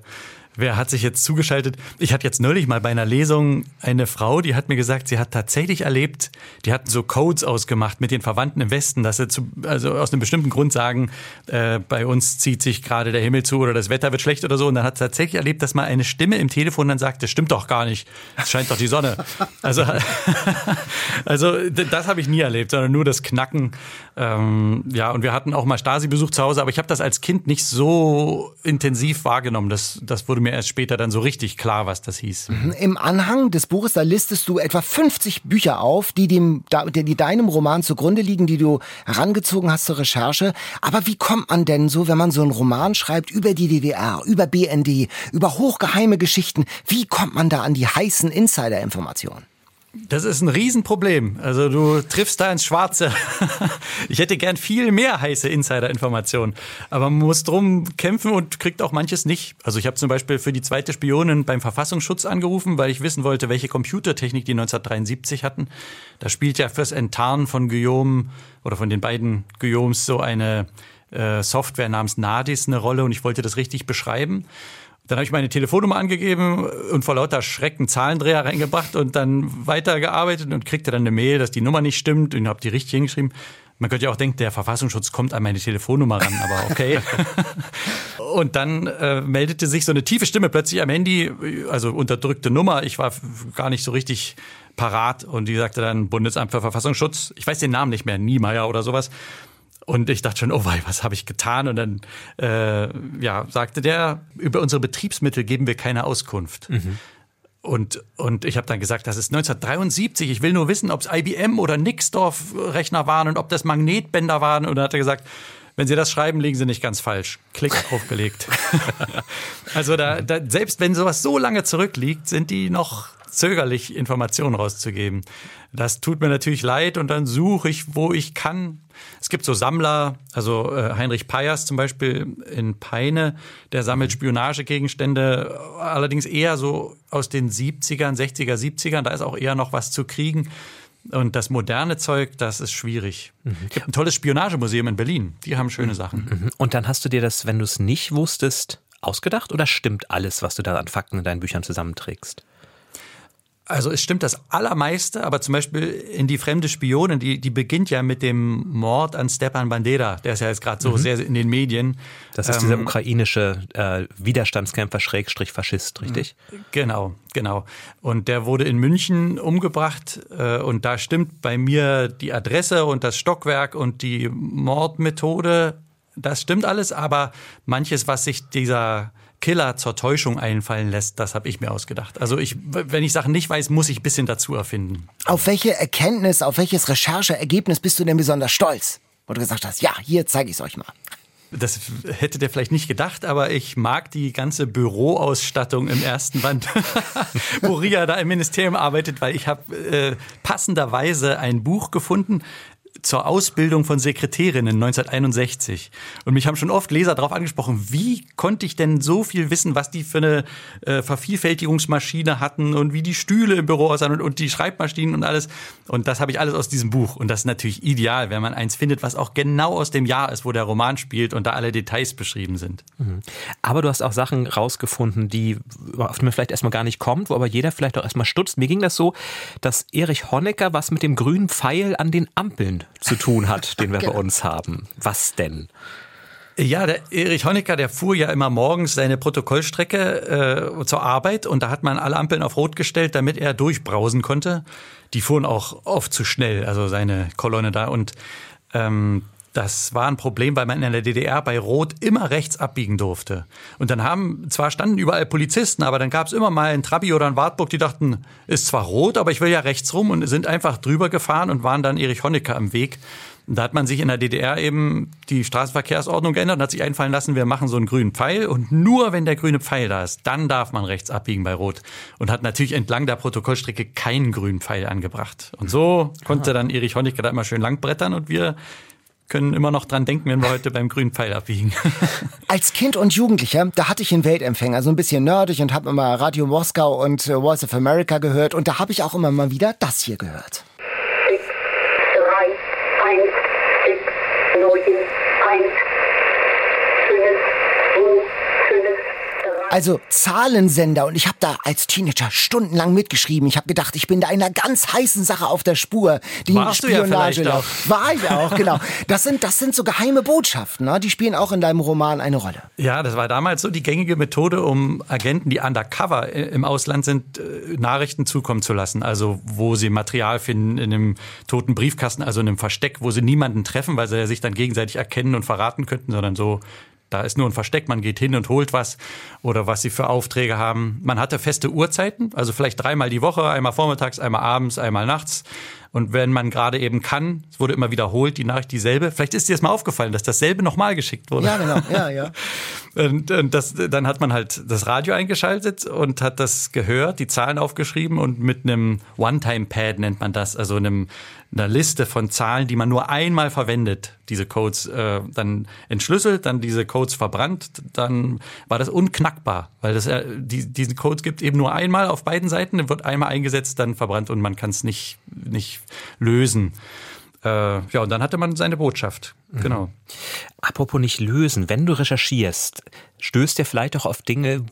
wer hat sich jetzt zugeschaltet? Ich hatte jetzt neulich mal bei einer Lesung eine Frau, die hat mir gesagt, sie hat tatsächlich erlebt, die hatten so Codes ausgemacht mit den Verwandten im Westen, dass sie zu, also aus einem bestimmten Grund sagen, äh, bei uns zieht sich gerade der Himmel zu oder das Wetter wird schlecht oder so und dann hat sie tatsächlich erlebt, dass mal eine Stimme im Telefon dann sagte, stimmt doch gar nicht, es scheint doch die Sonne. (laughs) Also (laughs) also das habe ich nie erlebt, sondern nur das Knacken. Ähm, ja, und wir hatten auch mal Stasi-Besuch zu Hause, aber ich habe das als Kind nicht so intensiv wahrgenommen. Das, das wurde mir erst später dann so richtig klar, was das hieß. Im Anhang des Buches, da listest du etwa 50 Bücher auf, die, dem, die deinem Roman zugrunde liegen, die du herangezogen hast zur Recherche. Aber wie kommt man denn so, wenn man so einen Roman schreibt über die DDR, über BND, über hochgeheime Geschichten, wie kommt man da an die heißen Insider-Informationen? Das ist ein Riesenproblem. Also du triffst da ins Schwarze. (laughs) Ich hätte gern viel mehr heiße Insider-Informationen. Aber man muss drum kämpfen und kriegt auch manches nicht. Also ich habe zum Beispiel für die zweite Spionin beim Verfassungsschutz angerufen, weil ich wissen wollte, welche Computertechnik die 1973 hatten. Da spielt ja fürs Enttarnen von Guillaume oder von den beiden Guillaumes so eine äh, Software namens NADIS eine Rolle und ich wollte das richtig beschreiben. Dann habe ich meine Telefonnummer angegeben und vor lauter Schrecken Zahlendreher reingebracht und dann weitergearbeitet und kriegte dann eine Mail, dass die Nummer nicht stimmt und habe die richtig hingeschrieben. Man könnte ja auch denken, der Verfassungsschutz kommt an meine Telefonnummer ran, aber okay. (laughs) und dann äh, meldete sich so eine tiefe Stimme plötzlich am Handy, also unterdrückte Nummer. Ich war gar nicht so richtig parat und die sagte dann Bundesamt für Verfassungsschutz. Ich weiß den Namen nicht mehr, Niemeyer oder sowas. Und ich dachte schon, oh wei, was habe ich getan? Und dann äh, ja, sagte der, über unsere Betriebsmittel geben wir keine Auskunft. Und, und ich habe dann gesagt, das ist 1973. Ich will nur wissen, ob es IBM oder Nixdorf-Rechner waren und ob das Magnetbänder waren. Und dann hat er gesagt, wenn Sie das schreiben, liegen Sie nicht ganz falsch. Klick (laughs) aufgelegt. also da, da, selbst wenn sowas so lange zurückliegt, sind die noch zögerlich, Informationen rauszugeben. Das tut mir natürlich leid und dann suche ich, wo ich kann. Es gibt so Sammler, also äh, Heinrich Peyers zum Beispiel in Peine, der sammelt Spionagegegenstände, allerdings eher so aus den 70ern, 60er, 70ern, da ist auch eher noch was zu kriegen. Und das moderne Zeug, das ist schwierig. Es gibt ein tolles Spionagemuseum in Berlin, die haben schöne Sachen. Und dann hast du dir das, wenn du es nicht wusstest, ausgedacht oder stimmt alles, was du da an Fakten in deinen Büchern zusammenträgst? Also es stimmt das Allermeiste, aber zum Beispiel in die fremde Spionin, die, die beginnt ja mit dem Mord an Stepan Bandera. Der ist ja jetzt gerade so sehr in den Medien. Das ist dieser ukrainische äh, Widerstandskämpfer Schrägstrich Faschist, richtig? Genau, genau. Und der wurde in München umgebracht äh, und da stimmt bei mir die Adresse und das Stockwerk und die Mordmethode. Das stimmt alles, aber manches, was sich dieser Killer zur Täuschung einfallen lässt, das habe ich mir ausgedacht. Also ich, wenn ich Sachen nicht weiß, muss ich ein bisschen dazu erfinden. Auf welche Erkenntnis, auf welches Rechercheergebnis bist du denn besonders stolz? Wo du gesagt hast, ja, hier zeige ich es euch mal. das hätte der vielleicht nicht gedacht, aber ich mag die ganze Büroausstattung im ersten Band, (laughs) wo Ria da im Ministerium arbeitet, weil ich habe äh, passenderweise ein Buch gefunden, zur Ausbildung von Sekretärinnen 1961. Und mich haben schon oft Leser darauf angesprochen, wie konnte ich denn so viel wissen, was die für eine äh, Vervielfältigungsmaschine hatten und wie die Stühle im Büro aussahen und, und die Schreibmaschinen und alles. Und das habe ich alles aus diesem Buch. Und das ist natürlich ideal, wenn man eins findet, was auch genau aus dem Jahr ist, wo der Roman spielt und da alle Details beschrieben sind. Mhm. Aber du hast auch Sachen rausgefunden, die auf die man vielleicht erstmal gar nicht kommt, wo aber jeder vielleicht auch erstmal stutzt. Mir ging das so, dass Erich Honecker was mit dem grünen Pfeil an den Ampeln zu tun hat, den wir (laughs) bei uns haben. Was denn? Ja, der Erich Honecker, der fuhr ja immer morgens seine Protokollstrecke äh, zur Arbeit und da hat man alle Ampeln auf Rot gestellt, damit er durchbrausen konnte. Die fuhren auch oft zu schnell, also seine Kolonne da. Und ähm, das war ein Problem, weil man in der DDR bei Rot immer rechts abbiegen durfte. Und dann haben, zwar standen überall Polizisten, aber dann gab es immer mal einen Trabi oder einen Wartburg, die dachten, ist zwar rot, aber ich will ja rechts rum und sind einfach drüber gefahren und waren dann Erich Honecker am Weg. Und da hat man sich in der DDR eben die Straßenverkehrsordnung geändert und hat sich einfallen lassen, wir machen so einen grünen Pfeil und nur wenn der grüne Pfeil da ist, dann darf man rechts abbiegen bei Rot. Und hat natürlich entlang der Protokollstrecke keinen grünen Pfeil angebracht. Und so konnte dann Erich Honecker da immer schön langbrettern und wir können immer noch dran denken, wenn wir heute beim grünen Pfeil abbiegen. (laughs) Als Kind und Jugendlicher, da hatte ich einen Weltempfänger, so ein bisschen nerdig und habe immer Radio Moskau und äh, Voice of America gehört und da habe ich auch immer mal wieder das hier gehört. six, drei, eins, six, neun, eins. Schönes, gut, schönes, drei. Also Zahlensender und ich habe da als Teenager stundenlang mitgeschrieben. Ich habe gedacht, ich bin da einer ganz heißen Sache auf der Spur. Die Warst du ja Spionage- War ich auch, genau. Das sind, das sind so geheime Botschaften, ne? die spielen auch in deinem Roman eine Rolle. Ja, das war damals so die gängige Methode, um Agenten, die undercover äh, im Ausland sind, äh, Nachrichten zukommen zu lassen. Also wo sie Material finden in einem toten Briefkasten, also in einem Versteck, wo sie niemanden treffen, weil sie sich dann gegenseitig erkennen und verraten könnten, sondern so da ist nur ein Versteck, man geht hin und holt was oder was sie für Aufträge haben. Man hatte feste Uhrzeiten, also vielleicht dreimal die Woche, einmal vormittags, einmal abends, einmal nachts. Und wenn man gerade eben kann, es wurde immer wiederholt, die Nachricht dieselbe. Vielleicht ist dir das mal aufgefallen, dass dasselbe nochmal geschickt wurde. Ja, genau. Ja, ja. (laughs) Und, und das, dann hat man halt das Radio eingeschaltet und hat das gehört, die Zahlen aufgeschrieben und mit einem One-Time-Pad nennt man das, also einem, einer Liste von Zahlen, die man nur einmal verwendet, diese Codes äh, dann entschlüsselt, dann diese Codes verbrannt, dann war das unknackbar, weil das äh, die, diesen Codes gibt eben nur einmal auf beiden Seiten, wird einmal eingesetzt, dann verbrannt und man kann es nicht nicht lösen. Äh, ja, und dann hatte man seine Botschaft. Genau. Apropos nicht lösen, wenn du recherchierst, stößt dir vielleicht auch auf Dinge,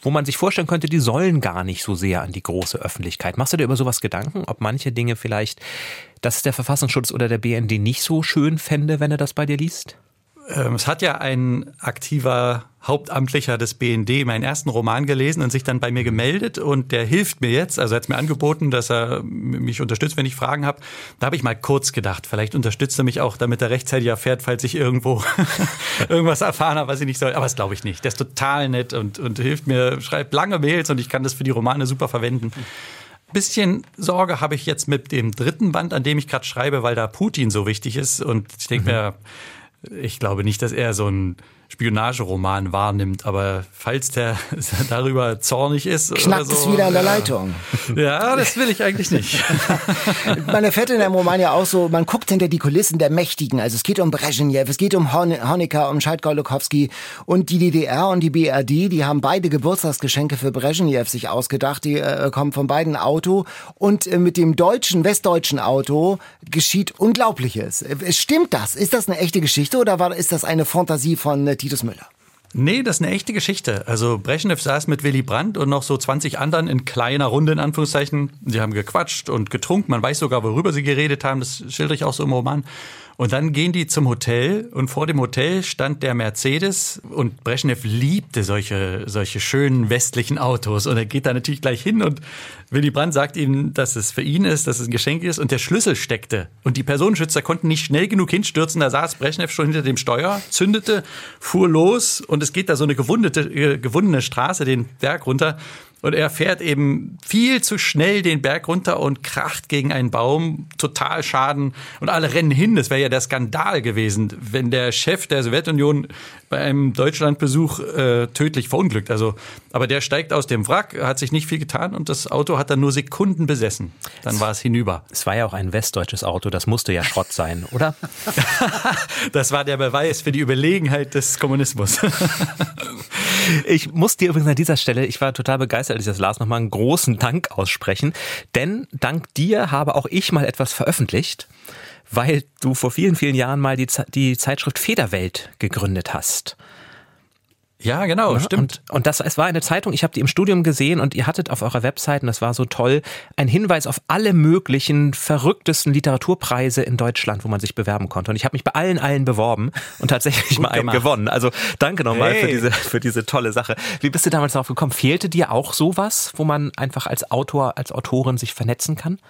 wo man sich vorstellen könnte, die sollen gar nicht so sehr an die große Öffentlichkeit. Machst du dir über sowas Gedanken, ob manche Dinge vielleicht, dass der Verfassungsschutz oder der BND nicht so schön fände, wenn er das bei dir liest? Ähm, es hat ja ein aktiver Hauptamtlicher des BND meinen ersten Roman gelesen und sich dann bei mir gemeldet und der hilft mir jetzt, also er hat mir angeboten, dass er mich unterstützt, wenn ich Fragen habe. Da habe ich mal kurz gedacht, vielleicht unterstützt er mich auch, damit er rechtzeitig erfährt, falls ich irgendwo (laughs) irgendwas erfahren habe, was ich nicht soll. Aber das glaube ich nicht. Der ist total nett und, und hilft mir, schreibt lange Mails und ich kann das für die Romane super verwenden. Bisschen Sorge habe ich jetzt mit dem dritten Band, an dem ich gerade schreibe, weil da Putin so wichtig ist. Und ich denke mir, ich glaube nicht, dass er so ein Spionageroman wahrnimmt, aber falls der (laughs) darüber zornig ist. Knackt so, es wieder an der ja. Leitung. Ja, das will ich eigentlich nicht. (laughs) Man erfährt in dem Roman ja auch so, man guckt hinter die Kulissen der Mächtigen. Also es geht um Brezhnev, es geht um Hon Honecker, um Scheidgolokowski und die DDR und die BRD, die haben beide Geburtstagsgeschenke für Brezhnev sich ausgedacht. Die äh, kommen von beiden Auto und äh, mit dem deutschen, westdeutschen Auto geschieht Unglaubliches. Äh, Stimmt das? Ist das eine echte Geschichte oder war, ist das eine Fantasie von äh, Titus Müller? Nee, das ist eine echte Geschichte. Also Brezhnev saß mit Willy Brandt und noch so 20 anderen in kleiner Runde, in Anführungszeichen. Sie haben gequatscht und getrunken. Man weiß sogar, worüber sie geredet haben. Das schildere ich auch so im Roman. Und dann gehen die zum Hotel und vor dem Hotel stand der Mercedes und Brezhnev liebte solche, solche schönen westlichen Autos. Und er geht da natürlich gleich hin und Willy Brandt sagt ihm, dass es für ihn ist, dass es ein Geschenk ist und der Schlüssel steckte. Und die Personenschützer konnten nicht schnell genug hinstürzen. Da saß Brezhnev schon hinter dem Steuer, zündete, fuhr los und es geht da so eine gewundete, äh, gewundene Straße den Berg runter. Und er fährt eben viel zu schnell den Berg runter und kracht gegen einen Baum, total Schaden. Und alle rennen hin. Das wäre ja der Skandal gewesen, wenn der Chef der Sowjetunion bei einem Deutschlandbesuch äh, tödlich verunglückt. Also, aber der steigt aus dem Wrack, hat sich nicht viel getan und das Auto hat dann nur Sekunden besessen. Dann war es hinüber. Es war ja auch ein westdeutsches Auto, das musste ja Schrott sein, oder? (laughs) Das war der Beweis für die Überlegenheit des Kommunismus. (laughs) Ich muss dir übrigens an dieser Stelle, ich war total begeistert, als ich das las, nochmal einen großen Dank aussprechen. Denn dank dir habe auch ich mal etwas veröffentlicht, weil du vor vielen, vielen Jahren mal die, die Zeitschrift Federwelt gegründet hast. Ja, genau, Ja, stimmt. Und, und das, es war eine Zeitung, ich habe die im Studium gesehen und ihr hattet auf eurer Webseite, und das war so toll, einen Hinweis auf alle möglichen verrücktesten Literaturpreise in Deutschland, wo man sich bewerben konnte. Und ich habe mich bei allen, allen beworben und tatsächlich mal einen gemacht. gewonnen. Also danke nochmal für Hey. diese, für diese tolle Sache. Wie bist du damals darauf gekommen? Fehlte dir auch sowas, wo man einfach als Autor, als Autorin sich vernetzen kann?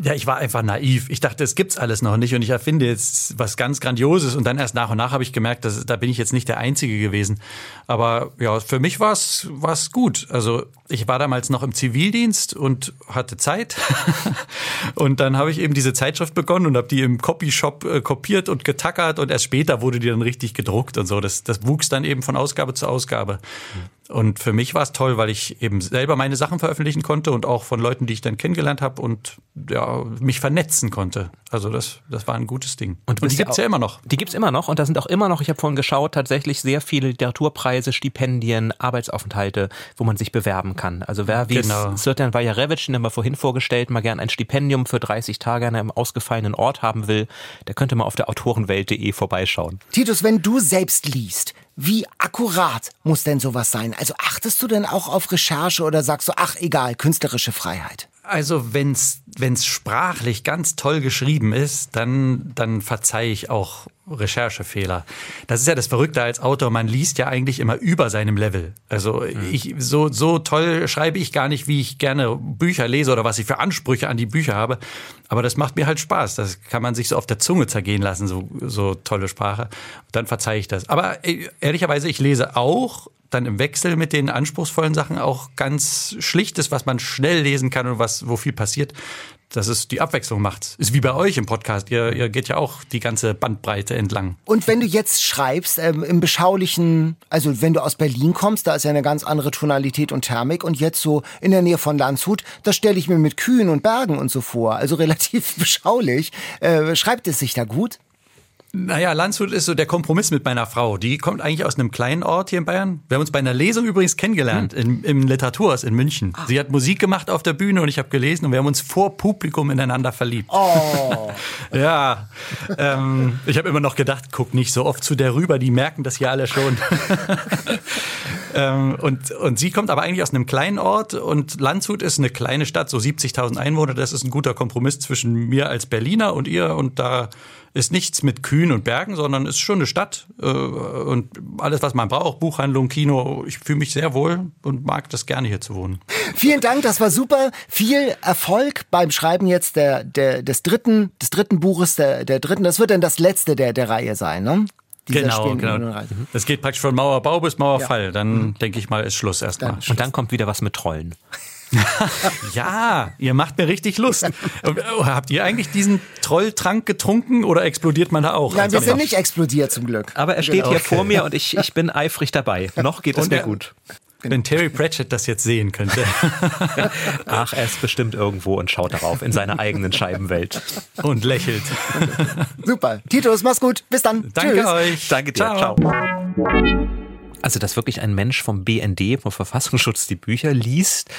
Ja, ich war einfach naiv. Ich dachte, es gibt's alles noch nicht und ich erfinde jetzt was ganz Grandioses und dann erst nach und nach habe ich gemerkt, dass, da bin ich jetzt nicht der Einzige gewesen. Aber ja, für mich war es gut. Also ich war damals noch im Zivildienst und hatte Zeit (laughs) und dann habe ich eben diese Zeitschrift begonnen und habe die im Copyshop äh, kopiert und getackert und erst später wurde die dann richtig gedruckt und so. Das, das wuchs dann eben von Ausgabe zu Ausgabe. Und für mich war es toll, weil ich eben selber meine Sachen veröffentlichen konnte und auch von Leuten, die ich dann kennengelernt habe und ja, mich vernetzen konnte. Also das, das war ein gutes Ding. Und, bist die gibt's auch- ja immer noch. Die gibt's immer noch und da sind auch immer noch, ich habe vorhin geschaut, tatsächlich sehr viele Literaturpreise, Stipendien, Arbeitsaufenthalte, wo man sich bewerben kann. Also wer wie Genau. Sirtan Vajarevich, den haben wir vorhin vorgestellt, mal gern ein Stipendium für 30 Tage an einem ausgefallenen Ort haben will, der könnte mal auf der autorenwelt.de vorbeischauen. Titus, wenn du selbst liest, wie akkurat muss denn sowas sein? Also achtest du denn auch auf Recherche oder sagst du, ach egal, künstlerische Freiheit? Also wenn's wenn's sprachlich ganz toll geschrieben ist, dann dann verzeihe ich auch Recherchefehler. Das ist ja das Verrückte als Autor, man liest ja eigentlich immer über seinem Level. Also ich so so toll schreibe ich gar nicht, wie ich gerne Bücher lese oder was ich für Ansprüche an die Bücher habe, aber das macht mir halt Spaß. Das kann man sich so auf der Zunge zergehen lassen, so so tolle Sprache. Dann verzeihe ich das. Aber äh, ehrlicherweise ich lese auch dann im Wechsel mit den anspruchsvollen Sachen auch ganz Schlichtes, was man schnell lesen kann und was, wo viel passiert, dass es die Abwechslung macht. Ist wie bei euch im Podcast. Ihr, ihr geht ja auch die ganze Bandbreite entlang. Und wenn du jetzt schreibst, ähm, im beschaulichen, also wenn du aus Berlin kommst, da ist ja eine ganz andere Tonalität und Thermik und jetzt so in der Nähe von Landshut, das stelle ich mir mit Kühen und Bergen und so vor, also (laughs) relativ beschaulich. Äh, schreibt es sich da gut? Naja, Landshut ist so der Kompromiss mit meiner Frau. Die kommt eigentlich aus einem kleinen Ort hier in Bayern. Wir haben uns bei einer Lesung übrigens kennengelernt, im, im Literaturhaus in München. Sie hat Musik gemacht auf der Bühne und ich habe gelesen und wir haben uns vor Publikum ineinander verliebt. Oh. (laughs) Ja, ähm, ich habe immer noch gedacht, guck nicht so oft zu der rüber, die merken das ja alle schon. (laughs) ähm, und, und sie kommt aber eigentlich aus einem kleinen Ort und Landshut ist eine kleine Stadt, so 70.000 Einwohner. Das ist ein guter Kompromiss zwischen mir als Berliner und ihr und da ist nichts mit Kühen und Bergen, sondern ist schon eine Stadt äh, und alles, was man braucht, Buchhandlung, Kino. Ich fühle mich sehr wohl und mag das gerne hier zu wohnen. Vielen Dank, das war super. Viel Erfolg beim Schreiben jetzt der, der, des dritten, des dritten Buches, der, der dritten. Das wird dann das letzte der, der Reihe sein, ne? Genau, Spielen- genau. Das geht praktisch von Mauerbau bis Mauerfall. Dann denke ich mal, ist Schluss erstmal. Und dann kommt wieder was mit Trollen. (laughs) Ja, ihr macht mir richtig Lust. Oh, Habt ihr eigentlich diesen Trolltrank getrunken oder explodiert man da auch? Nein, wir sind nicht explodiert zum Glück. Aber er steht Genau. hier vor mir und ich, ich bin eifrig dabei. Noch geht es mir gut. Wenn Terry Pratchett das jetzt sehen könnte. (laughs) Ach, er ist bestimmt irgendwo und schaut darauf in seiner eigenen Scheibenwelt. und lächelt. Super. Titus, mach's gut. Bis dann. Danke Tschüss. euch. Danke dir. Ciao. Also, dass wirklich ein Mensch vom BND, vom Verfassungsschutz, die Bücher liest,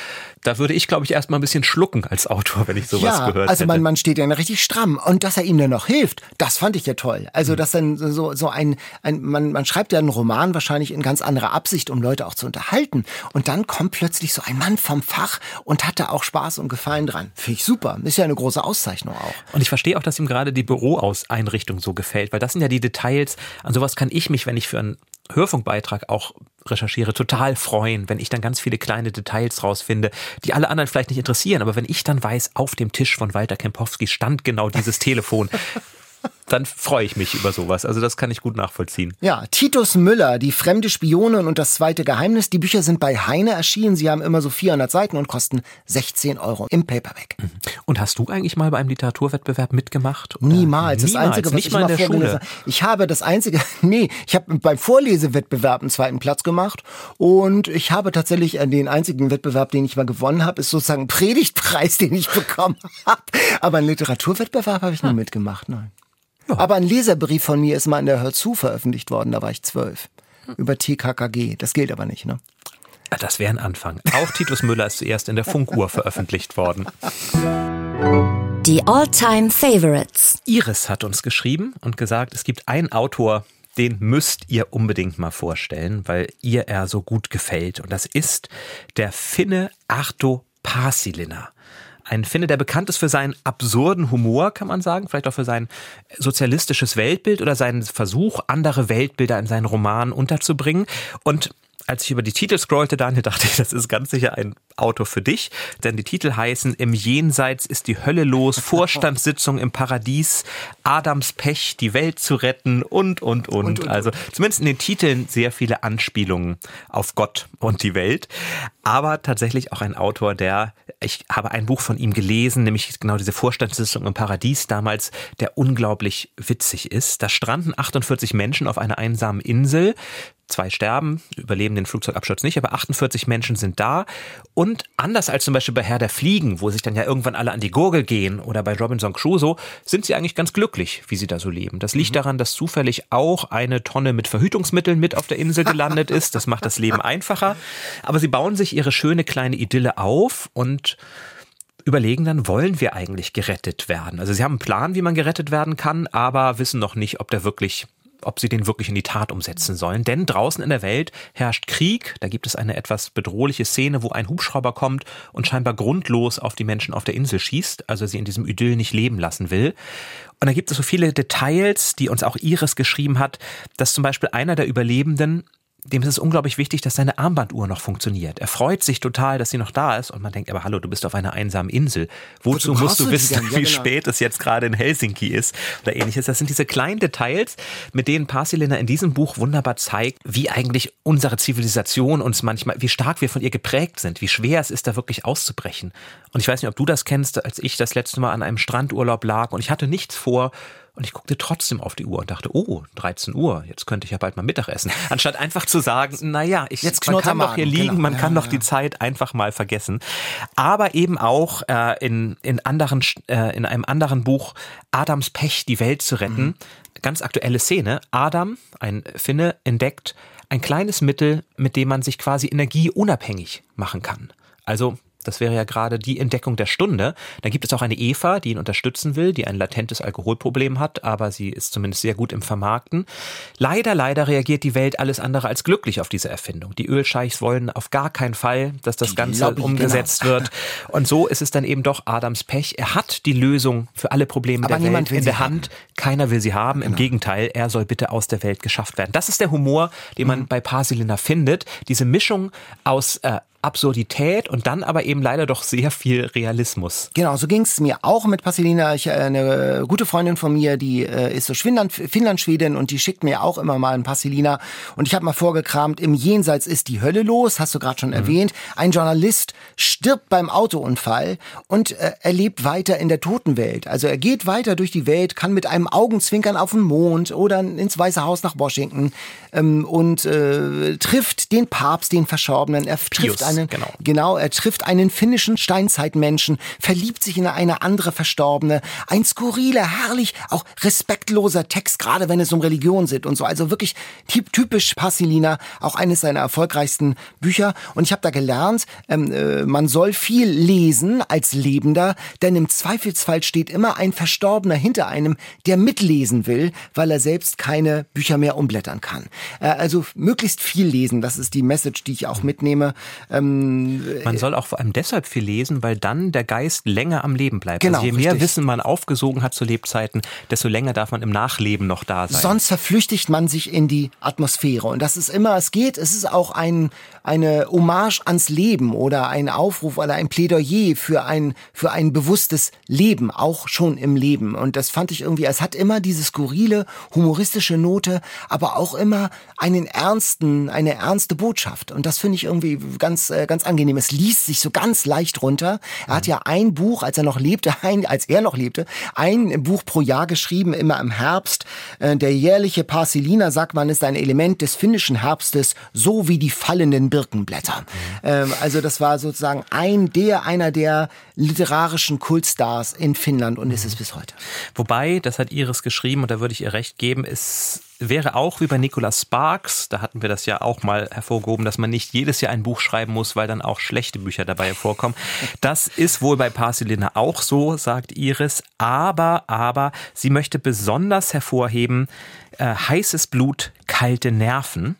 da würde ich, glaube ich, erst mal ein bisschen schlucken als Autor, wenn ich sowas Ja, gehört also hätte. man, man steht ja richtig stramm. Und dass er ihm dann noch hilft, das fand ich ja toll. Also, Hm. dass dann so, so ein, ein man, man schreibt ja einen Roman wahrscheinlich in ganz anderer Absicht, um Leute auch zu unterhalten. Und dann kommt plötzlich so ein Mann vom Fach und hat da auch Spaß und Gefallen dran. Finde ich super. Ist ja eine große Auszeichnung auch. Und ich verstehe auch, dass ihm gerade die Büroeinrichtung so gefällt, weil das sind ja die Details. An sowas kann ich mich, wenn ich für einen Hörfunkbeitrag auch recherchiere, total freuen, wenn ich dann ganz viele kleine Details rausfinde, die alle anderen vielleicht nicht interessieren. Aber wenn ich dann weiß, auf dem Tisch von Walter Kempowski stand genau dieses Telefon, (laughs) dann freue ich mich über sowas. Also das kann ich gut nachvollziehen. Ja, Titus Müller, die fremde Spionin und das zweite Geheimnis. Die Bücher sind bei Heine erschienen. Sie haben immer so 400 Seiten und kosten 16 Euro im Paperback. Und hast du eigentlich mal bei einem Literaturwettbewerb mitgemacht? oder? Niemals. Das Niemals, Einzige, was nicht ich mal in der Schule. Ich habe das Einzige, (laughs) nee, ich habe beim Vorlesewettbewerb einen zweiten Platz gemacht und ich habe tatsächlich äh, den einzigen Wettbewerb, den ich mal gewonnen habe, ist sozusagen ein Predigtpreis, (laughs) den ich bekommen habe. Aber einen Literaturwettbewerb habe ich nie mitgemacht, nein. Aber ein Leserbrief von mir ist mal in der Hör zu veröffentlicht worden, da war ich zwölf. Über TKKG. Das gilt aber nicht, ne? Ja, Das wäre ein Anfang. Auch Titus Müller ist zuerst in der Funkuhr veröffentlicht worden. Die All-Time Favorites. Iris hat uns geschrieben und gesagt, es gibt einen Autor, den müsst ihr unbedingt mal vorstellen, weil ihr er so gut gefällt. Und das ist der Finne Arto Pasilina. Ein Finne, der bekannt ist für seinen absurden Humor, kann man sagen, vielleicht auch für sein sozialistisches Weltbild oder seinen Versuch, andere Weltbilder in seinen Romanen unterzubringen. Und als ich über die Titel scrollte, Daniel, dachte ich, das ist ganz sicher ein Auto für dich, denn die Titel heißen Im Jenseits ist die Hölle los, (laughs) Vorstandssitzung im Paradies, Adams Pech, die Welt zu retten und, und, und. also zumindest in den Titeln sehr viele Anspielungen auf Gott und die Welt. Aber tatsächlich auch ein Autor, der, ich habe ein Buch von ihm gelesen, nämlich genau diese Vorstandssitzung im Paradies damals, der unglaublich witzig ist. Da stranden 48 Menschen auf einer einsamen Insel. Zwei sterben, überleben den Flugzeugabsturz nicht, aber 48 Menschen sind da. Und anders als zum Beispiel bei Herr der Fliegen, wo sich dann ja irgendwann alle an die Gurgel gehen, oder bei Robinson Crusoe, sind sie eigentlich ganz glücklich, wie sie da so leben. Das liegt daran, dass zufällig auch eine Tonne mit Verhütungsmitteln mit auf der Insel gelandet ist. Das macht das Leben einfacher. Aber sie bauen sich ihre schöne kleine Idylle auf und überlegen dann, wollen wir eigentlich gerettet werden? Also sie haben einen Plan, wie man gerettet werden kann, aber wissen noch nicht, ob der wirklich ob sie den wirklich in die Tat umsetzen sollen. Denn draußen in der Welt herrscht Krieg. Da gibt es eine etwas bedrohliche Szene, wo ein Hubschrauber kommt und scheinbar grundlos auf die Menschen auf der Insel schießt, also sie in diesem Idyll nicht leben lassen will. Und da gibt es so viele Details, die uns auch Iris geschrieben hat, dass zum Beispiel einer der Überlebenden dem ist es unglaublich wichtig, dass seine Armbanduhr noch funktioniert. Er freut sich total, dass sie noch da ist und man denkt, aber hallo, du bist auf einer einsamen Insel. Wozu Wozu musst du du wissen? Ja, wie genau. spät es jetzt gerade in Helsinki ist oder ähnliches? Das sind diese kleinen Details, mit denen Parsilina in diesem Buch wunderbar zeigt, wie eigentlich unsere Zivilisation uns manchmal, wie stark wir von ihr geprägt sind, wie schwer es ist, da wirklich auszubrechen. Und ich weiß nicht, ob du das kennst, als ich das letzte Mal an einem Strandurlaub lag und ich hatte nichts vor und ich guckte trotzdem auf die Uhr und dachte, oh, 13 Uhr, jetzt könnte ich ja bald mal Mittagessen. Anstatt einfach zu sagen, naja, ich, Jetzt man kann doch hier liegen, genau. man Ja, kann doch ja. die Zeit einfach mal vergessen. Aber eben auch äh, in, in, anderen, äh, in einem anderen Buch, Adams Pech, die Welt zu retten. Mhm. Ganz aktuelle Szene. Adam, ein Finne, entdeckt ein kleines Mittel, mit dem man sich quasi energieunabhängig machen kann. Also das wäre ja gerade die Entdeckung der Stunde. Dann gibt es auch eine Eva, die ihn unterstützen will, die ein latentes Alkoholproblem hat, aber sie ist zumindest sehr gut im Vermarkten. Leider, leider reagiert die Welt alles andere als glücklich auf diese Erfindung. Die Ölscheichs wollen auf gar keinen Fall, dass das Ganze Lobby, umgesetzt wird. Und so ist es dann eben doch Adams Pech. Er hat die Lösung für alle Probleme Aber der Welt in der Hand. Keiner will sie haben. Im Gegenteil, er soll bitte aus der Welt geschafft werden. Das ist der Humor, den man bei Parsilina findet. Diese Mischung aus äh, Absurdität und dann aber eben leider doch sehr viel Realismus. Genau, so ging's mir auch mit Pasilina. Ich, äh, eine gute Freundin von mir, die äh, ist so Finnland, Finnlandschwedin und die schickt mir auch immer mal ein Pasilina. Und ich habe mal vorgekramt, im Jenseits ist die Hölle los, hast du gerade schon erwähnt. Ein Journalist stirbt beim Autounfall und äh, er lebt weiter in der Totenwelt. Also er geht weiter durch die Welt, kann mit einem Augenzwinkern auf den Mond oder ins Weiße Haus nach Washington ähm, und äh, trifft den Papst, den Verstorbenen. Er Pius, trifft einen genau. Genau, er trifft einen finnischen Steinzeitmenschen, verliebt sich in eine andere Verstorbene. Ein skurriler, herrlich, auch respektloser Text, gerade wenn es um Religion geht und so. Also wirklich typ- typisch Passilina, auch eines seiner erfolgreichsten Bücher. Und ich habe da gelernt, ähm, äh, man soll viel lesen als Lebender, denn im Zweifelsfall steht immer ein Verstorbener hinter einem, der mitlesen will, weil er selbst keine Bücher mehr umblättern kann. Äh, also möglichst viel lesen, das ist die Message, die ich auch mitnehme. Ähm, Man soll auch vor allem deshalb viel lesen, weil dann der Geist länger am Leben bleibt. Genau, also je mehr richtig. Wissen man aufgesogen hat zu Lebzeiten, desto länger darf man im Nachleben noch da sein. Sonst verflüchtigt man sich in die Atmosphäre. Und das ist immer, es geht, es ist auch ein, eine Hommage ans Leben oder ein Aufruf oder ein Plädoyer für ein, für ein bewusstes Leben, auch schon im Leben. Und das fand ich irgendwie, es hat immer diese skurrile, humoristische Note, aber auch immer einen ernsten, eine ernste Botschaft. Und das finde ich irgendwie ganz, äh, ganz angenehm. Es liest sich so ganz leicht runter. Er hat ja ein Buch, als er noch lebte, (laughs) ein, als er noch lebte, ein Buch pro Jahr geschrieben, immer im Herbst. Äh, Der jährliche Parsiliner, sagt man, ist ein Element des finnischen Herbstes, so wie die fallenden Birkenblätter. Ähm, Also das war sozusagen ein, der, einer der literarischen Kultstars in Finnland und ist es bis heute. Wobei, das hat Iris geschrieben und da würde ich ihr recht geben, es wäre auch wie bei Nicholas Sparks, da hatten wir das ja auch mal hervorgehoben, dass man nicht jedes Jahr ein Buch schreiben muss, weil dann auch schlechte Bücher dabei vorkommen. Das ist wohl bei Parsilina auch so, sagt Iris, aber, aber sie möchte besonders hervorheben, äh, heißes Blut, kalte Nerven.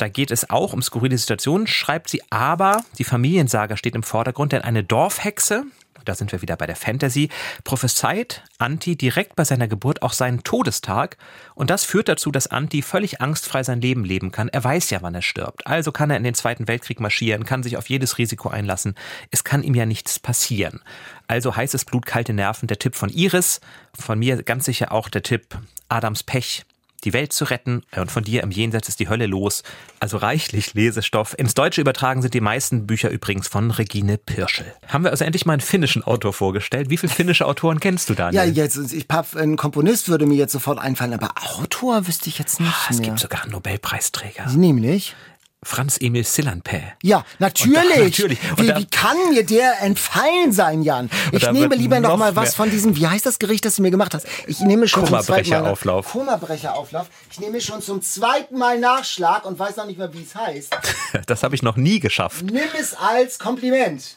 Da geht es auch um skurrile Situationen, schreibt sie, aber die Familiensaga steht im Vordergrund, denn eine Dorfhexe, da sind wir wieder bei der Fantasy, prophezeit Anti direkt bei seiner Geburt auch seinen Todestag. Und das führt dazu, dass Anti völlig angstfrei sein Leben leben kann. Er weiß ja, wann er stirbt. Also kann er in den Zweiten Weltkrieg marschieren, kann sich auf jedes Risiko einlassen. Es kann ihm ja nichts passieren. Also heißes Blut, kalte Nerven, der Tipp von Iris. Von mir ganz sicher auch der Tipp Adams Pech die Welt zu retten und von dir im Jenseits ist die Hölle los. Also reichlich Lesestoff. Ins Deutsche übertragen sind die meisten Bücher übrigens von Regine Pirschel. Haben wir also endlich mal einen finnischen Autor vorgestellt. Wie viele finnische Autoren kennst du, Ja, Daniel? jetzt, ich, ein Komponist würde mir jetzt sofort einfallen, aber Autor wüsste ich jetzt nicht Ah, es mehr. gibt sogar einen Nobelpreisträger. Nämlich? Franz Emil Sillanpää. Ja, natürlich. Und da- natürlich. Und Wie, da- wie kann mir der entfallen sein, Jan? Ich nehme lieber noch noch mal was von diesem, wie heißt das Gericht, das du mir gemacht hast? Ich nehme schon zum zweiten Mal. Kummerbrecherauflauf. Ich nehme schon zum zweiten Mal Nachschlag und weiß noch nicht mehr, wie es heißt. (laughs) Das habe ich noch nie geschafft. Nimm es als Kompliment.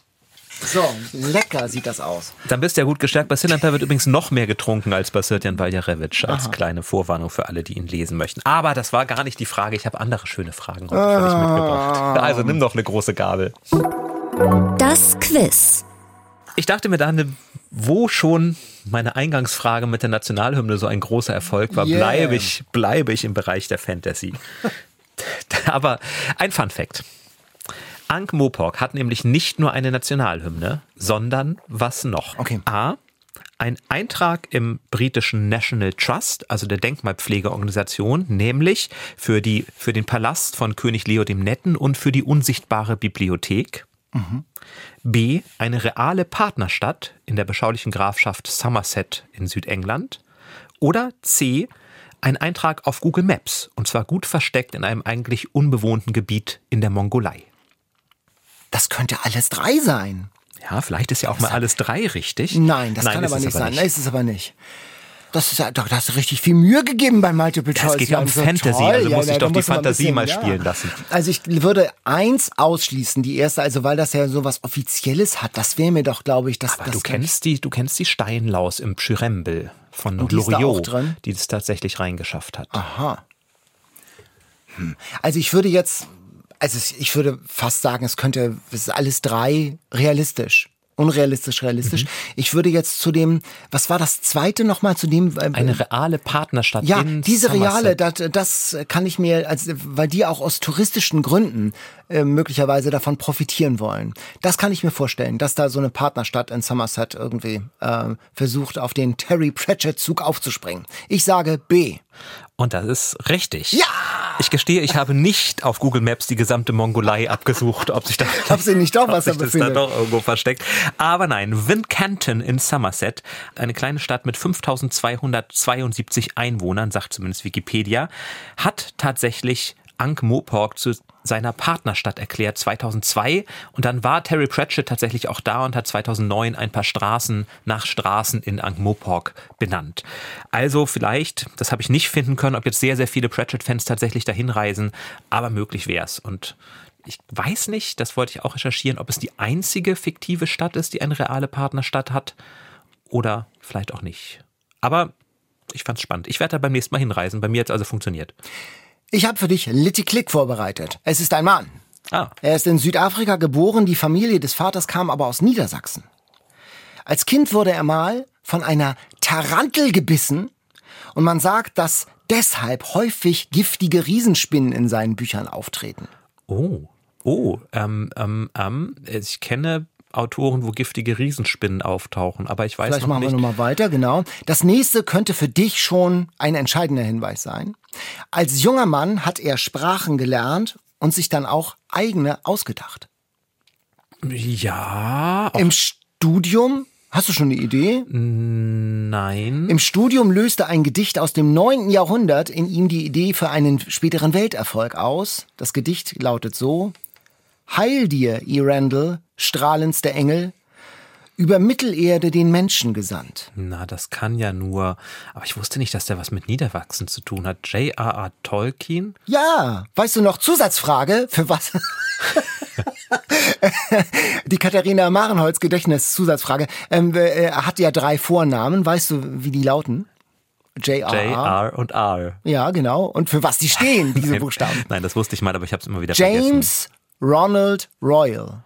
So, lecker sieht das aus. Dann bist du ja gut gestärkt. Bei Sillanpää wird übrigens noch mehr getrunken als bei Sirtjan Valjarewitsch. Als kleine Vorwarnung für alle, die ihn lesen möchten. Aber das war gar nicht die Frage. Ich habe andere schöne Fragen heute für dich mitgebracht. Also nimm doch eine große Gabel. Das Quiz. Ich dachte mir, Daniel, wo schon meine Eingangsfrage mit der Nationalhymne so ein großer Erfolg war, Yeah. bleibe ich, bleibe ich im Bereich der Fantasy. (laughs) Aber ein Fun Fact. Ankh Mopok hat nämlich nicht nur eine Nationalhymne, sondern was noch? Okay. A. Ein Eintrag im britischen National Trust, also der Denkmalpflegeorganisation, nämlich für, die, für den Palast von König Leo dem Netten und für die unsichtbare Bibliothek. B. Eine reale Partnerstadt in der beschaulichen Grafschaft Somerset in Südengland. Oder C. Ein Eintrag auf Google Maps, und zwar gut versteckt in einem eigentlich unbewohnten Gebiet in der Mongolei. Das könnte alles drei sein. Ja, vielleicht ist ja auch mal alles drei richtig. Nein, das kann ist aber nicht sein. Nein, ist es aber nicht. Das ist ja, doch, da hast du richtig viel Mühe gegeben bei Multiple Choice. es geht ja um. So Fantasy, toll. also muss ich da doch die Fantasie bisschen- mal spielen lassen. Also ich würde eins ausschließen, die erste, also weil das ja so was Offizielles hat, das wäre mir doch, glaube ich, das, Aber das du kennst die, du kennst die Steinlaus im Pschyrembel von Und Loriot, die es tatsächlich reingeschafft hat. Aha. Hm. Also ich würde jetzt, also ich würde fast sagen, es könnte, es ist alles drei realistisch. Unrealistisch, realistisch. Mhm. Ich würde jetzt zu dem, was war das zweite nochmal, zu dem, äh, Eine reale Partnerstadt Ja, diese reale, das, das kann ich mir, als, weil die auch aus touristischen Gründen äh, möglicherweise davon profitieren wollen. Das kann ich mir vorstellen, dass da so eine Partnerstadt in Somerset irgendwie äh, versucht, auf den Terry Pratchett-Zug aufzuspringen. Ich sage B. Und das ist richtig. Ja! Ich gestehe, ich habe nicht auf Google Maps die gesamte Mongolei abgesucht, ob sich da, (laughs) Ob sie nicht doch (laughs) ob was da sich das da befindet. doch irgendwo versteckt. Aber nein, Wincanton in Somerset, eine kleine Stadt mit 5272 Einwohnern, sagt zumindest Wikipedia, hat tatsächlich Ankh-Morpork zu seiner Partnerstadt erklärt 2002 und dann war Terry Pratchett tatsächlich auch da und hat 2009 ein paar Straßen nach Straßen in Ankh-Morpork benannt. Also vielleicht, das habe ich nicht finden können, ob jetzt sehr, sehr viele Pratchett-Fans tatsächlich dahin reisen, aber möglich wär's und ich weiß nicht, das wollte ich auch recherchieren, ob es die einzige fiktive Stadt ist, die eine reale Partnerstadt hat oder vielleicht auch nicht. Aber ich fand's spannend. Ich werde da beim nächsten Mal hinreisen. Bei mir hat also funktioniert. Ich habe für dich Litty Click vorbereitet. Es ist ein Mann. Ah, Er ist in Südafrika geboren, die Familie des Vaters kam aber aus Niedersachsen. Als Kind wurde er mal von einer Tarantel gebissen und man sagt, dass deshalb häufig giftige Riesenspinnen in seinen Büchern auftreten. oh. Oh, ähm, ähm, ähm, ich kenne Autoren, wo giftige Riesenspinnen auftauchen, aber ich weiß Vielleicht noch machen nicht. wir nochmal weiter, genau. Das nächste könnte für dich schon ein entscheidender Hinweis sein. Als junger Mann hat er Sprachen gelernt und sich dann auch eigene ausgedacht. Ja, Im Studium, hast du schon eine Idee? nein. Im Studium löste ein Gedicht aus dem 9. Jahrhundert in ihm die Idee für einen späteren Welterfolg aus. Das Gedicht lautet so: Heil dir, Erandel, strahlendster Engel, über Mittelerde den Menschen gesandt. Na, das kann ja nur. Aber ich wusste nicht, dass der was mit Niederwachsen zu tun hat. J.R.R. Tolkien? Ja, weißt du noch, Zusatzfrage, für was? (laughs) Die Katharina Marenholz Gedächtnis-Zusatzfrage. Ähm, äh, er hat ja drei Vornamen. Weißt du, wie die lauten? J.R.R. J.R. und R. Ja, genau. Und für was die stehen, diese (laughs) Buchstaben. Nein, das wusste ich mal, aber ich habe es immer wieder vergessen. James Ronald Royal.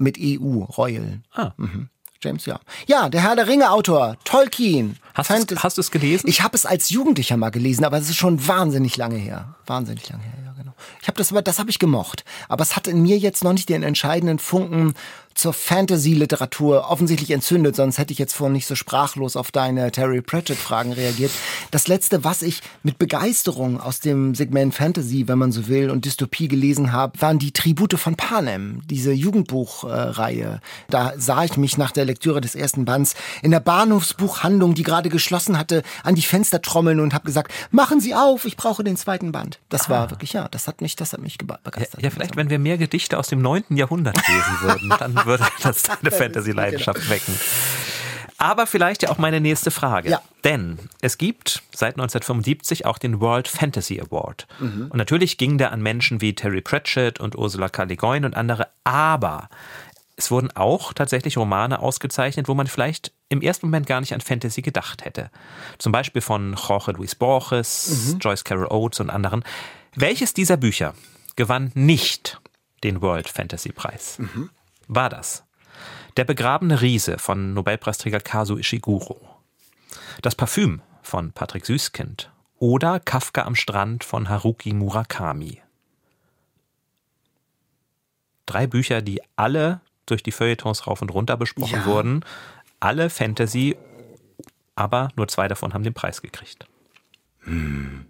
Mit EU, Royal. Ah. Mhm. James, ja. Ja, der Herr der Ringe-Autor, Tolkien. Hast Fantas- hast du's gelesen? Ich habe es als Jugendlicher mal gelesen, aber es ist schon wahnsinnig lange her. Wahnsinnig lange her, ja, genau. Ich habe das aber, das habe ich gemocht. Aber es hat in mir jetzt noch nicht den entscheidenden Funken zur Fantasy-Literatur offensichtlich entzündet, sonst hätte ich jetzt vorhin nicht so sprachlos auf deine Terry Pratchett-Fragen reagiert. Das letzte, was ich mit Begeisterung aus dem Segment Fantasy, wenn man so will, und Dystopie gelesen habe, waren die Tribute von Panem, diese Jugendbuchreihe. Da sah ich mich nach der Lektüre des ersten Bands in der Bahnhofsbuchhandlung, die gerade geschlossen hatte, an die Fenster trommeln und habe gesagt, machen Sie auf, ich brauche den zweiten Band. Das war wirklich, ja, das hat mich, das hat mich geba- Ja, begeistert. ja, vielleicht, wenn wir mehr Gedichte aus dem 9. Jahrhundert lesen würden, (laughs) dann (laughs) würde das deine Fantasy-Leidenschaft (laughs) wecken. Aber vielleicht ja auch meine nächste Frage. Ja. Denn es gibt seit 1975 auch den World Fantasy Award. Und natürlich ging der an Menschen wie Terry Pratchett und Ursula K. Le Guin und andere. Aber es wurden auch tatsächlich Romane ausgezeichnet, wo man vielleicht im ersten Moment gar nicht an Fantasy gedacht hätte. Zum Beispiel von Jorge Luis Borges, Joyce Carol Oates und anderen. Welches dieser Bücher gewann nicht den World Fantasy Preis? War das Der begrabene Riese von Nobelpreisträger Kazu Ishiguro, Das Parfüm von Patrick Süßkind oder Kafka am Strand von Haruki Murakami? Drei Bücher, die alle durch die Feuilletons rauf und runter besprochen Ja. wurden. Alle Fantasy, aber nur zwei davon haben den Preis gekriegt.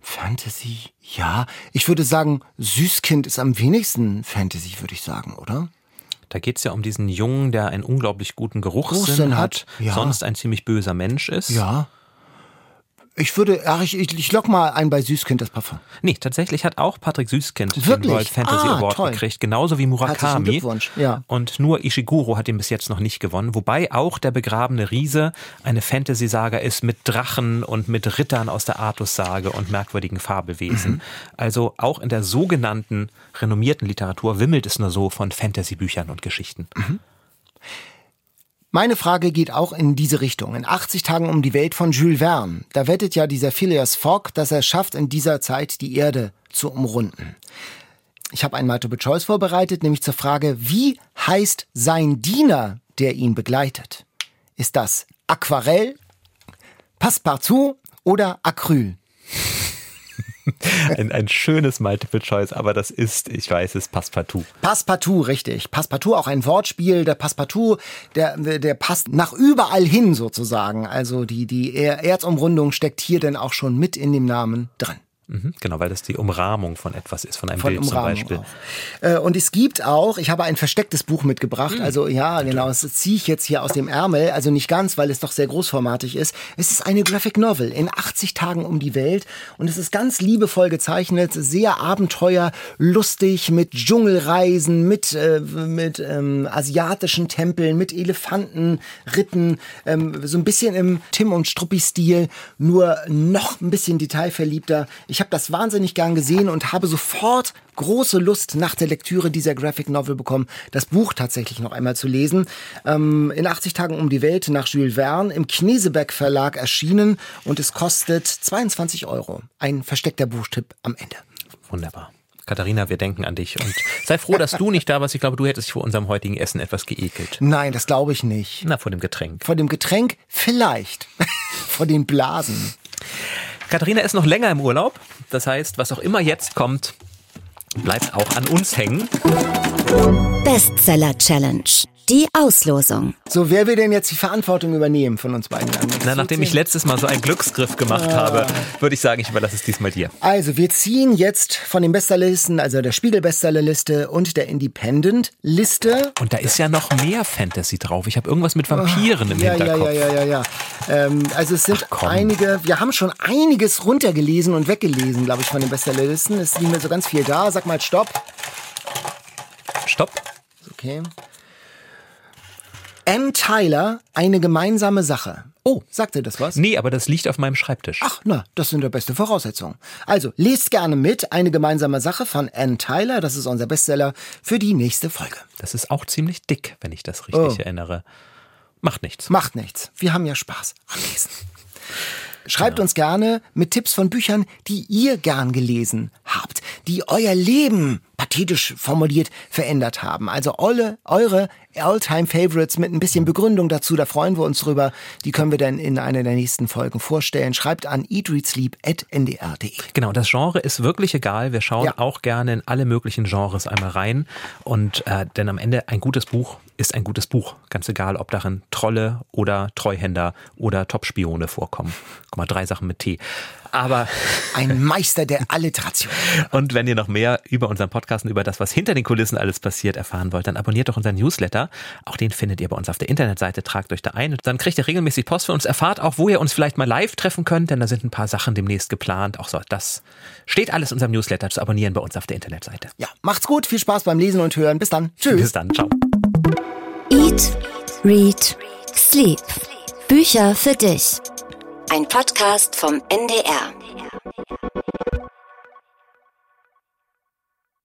Fantasy, ja. Ich würde sagen, Süßkind ist am wenigsten Fantasy, würde ich sagen, oder? Da geht es ja um diesen Jungen, der einen unglaublich guten Geruchssinn Geruchssinn hat, hat, ja. sonst ein ziemlich böser Mensch ist. Ja. Ich würde, ach, ich, ich, ich lock mal ein bei Süßkind das Parfum. Nee, tatsächlich hat auch Patrick Süßkind den Wirklich? World Fantasy Ah, Award toll. gekriegt, genauso wie Murakami. Glückwunsch, ja. Und nur Ishiguro hat ihn bis jetzt noch nicht gewonnen, wobei auch der begrabene Riese eine Fantasy-Saga ist mit Drachen und mit Rittern aus der Artus-Sage und merkwürdigen Fabelwesen. Mhm. Also auch in der sogenannten renommierten Literatur wimmelt es nur so von Fantasy-Büchern und Geschichten. Meine Frage geht auch in diese Richtung. In 80 Tagen um die Welt von Jules Verne. Da wettet ja dieser Phileas Fogg, dass er schafft, in dieser Zeit die Erde zu umrunden. Ich habe ein Multiple Choice vorbereitet, nämlich zur Frage, wie heißt sein Diener, der ihn begleitet? Ist das Aquarell, Passepartout oder Acryl? (laughs) Ein, ein schönes Multiple Choice, aber das ist, ich weiß es, Passepartout. Passepartout, richtig. Passepartout, auch ein Wortspiel. Der Passepartout, der, der passt nach überall hin sozusagen. Also die, die Er- Erzumrundung steckt hier denn auch schon mit in dem Namen drin. Mhm, genau, weil das die Umrahmung von etwas ist, von einem Von Bild zum Umrahmung Beispiel. auch. Äh, Und es gibt auch, ich habe ein verstecktes Buch mitgebracht, Hm. also ja, genau, das ziehe ich jetzt hier aus dem Ärmel, also nicht ganz, weil es doch sehr großformatig ist. Es ist eine Graphic Novel in 80 Tagen um die Welt und es ist ganz liebevoll gezeichnet, sehr abenteuerlustig mit Dschungelreisen, mit, äh, mit ähm, asiatischen Tempeln, mit Elefantenritten, ähm, so ein bisschen im Tim und Struppi-Stil, nur noch ein bisschen detailverliebter. Ich habe das wahnsinnig gern gesehen und habe sofort große Lust nach der Lektüre dieser Graphic Novel bekommen, das Buch tatsächlich noch einmal zu lesen. Ähm, in 80 Tagen um die Welt nach Jules Verne im Knesebeck Verlag erschienen und es kostet 22 Euro. Ein versteckter Buchtipp am Ende. Wunderbar. Katharina, wir denken an dich und sei froh, dass du nicht da warst. Ich glaube, du hättest dich vor unserem heutigen Essen etwas geekelt. Nein, das glaube ich nicht. Na, vor dem Getränk. Vor dem Getränk vielleicht. (laughs) Vor den Blasen. Katharina ist noch länger im Urlaub. Das heißt, was auch immer jetzt kommt, bleibt auch an uns hängen. Bestseller Challenge. Die Auslosung. So, wer will denn jetzt die Verantwortung übernehmen von uns beiden? Na, nachdem ich letztes Mal so einen Glücksgriff gemacht habe, würde ich sagen, ich überlasse es diesmal dir. Also, wir ziehen jetzt von den Bestsellerlisten, also der Spiegel-Bestsellerliste und der Independent-Liste. Und da ist ja noch mehr Fantasy drauf. Ich habe irgendwas mit Vampiren im Ja, ja, Hinterkopf. ja, ja, ja, ja. Ähm, also es sind Ach, einige, wir haben schon einiges runtergelesen und weggelesen, glaube ich, von den Bestsellerlisten. Es ist nicht mehr so ganz viel da. Sag mal Stopp. Stopp. Okay. Ann Tyler, eine gemeinsame Sache. Oh. Sagt dir das was? Nee, aber das liegt auf meinem Schreibtisch. Ach, na, das sind ja beste Voraussetzungen. Also, lest gerne mit. Eine gemeinsame Sache von Ann Tyler. Das ist unser Bestseller für die nächste Folge. Das ist auch ziemlich dick, wenn ich das richtig Oh. erinnere. Macht nichts. Macht nichts. Wir haben ja Spaß am Lesen. Schreibt uns gerne mit Tipps von Büchern, die ihr gern gelesen habt, die euer Leben pathetisch formuliert verändert haben. Also eure, eure All-Time-Favorites mit ein bisschen Begründung dazu, da freuen wir uns drüber. Die können wir dann in einer der nächsten Folgen vorstellen. Schreibt an eatreadsleep.ndr.de. Genau, das Genre ist wirklich egal. Wir schauen Ja. auch gerne in alle möglichen Genres einmal rein. Und äh, denn am Ende ein gutes Buch ist ein gutes Buch. Ganz egal, ob darin Trolle oder Treuhänder oder Top-Spione vorkommen. Guck mal, drei Sachen mit T. Aber (laughs) Ein Meister der Alliteration. und wenn ihr noch mehr über unseren Podcast und über das, was hinter den Kulissen alles passiert, erfahren wollt, dann abonniert doch unseren Newsletter. Auch den findet ihr bei uns auf der Internetseite. Tragt euch da ein. Dann kriegt ihr regelmäßig Post für uns. Erfahrt auch, wo ihr uns vielleicht mal live treffen könnt, denn da sind ein paar Sachen demnächst geplant. Auch so, das steht alles in unserem Newsletter zu abonnieren bei uns auf der Internetseite. Ja, macht's gut. Viel Spaß beim Lesen und Hören. Bis dann. Tschüss. Bis dann. Ciao. Eat, Read, Sleep. Bücher für dich. Ein Podcast vom NDR.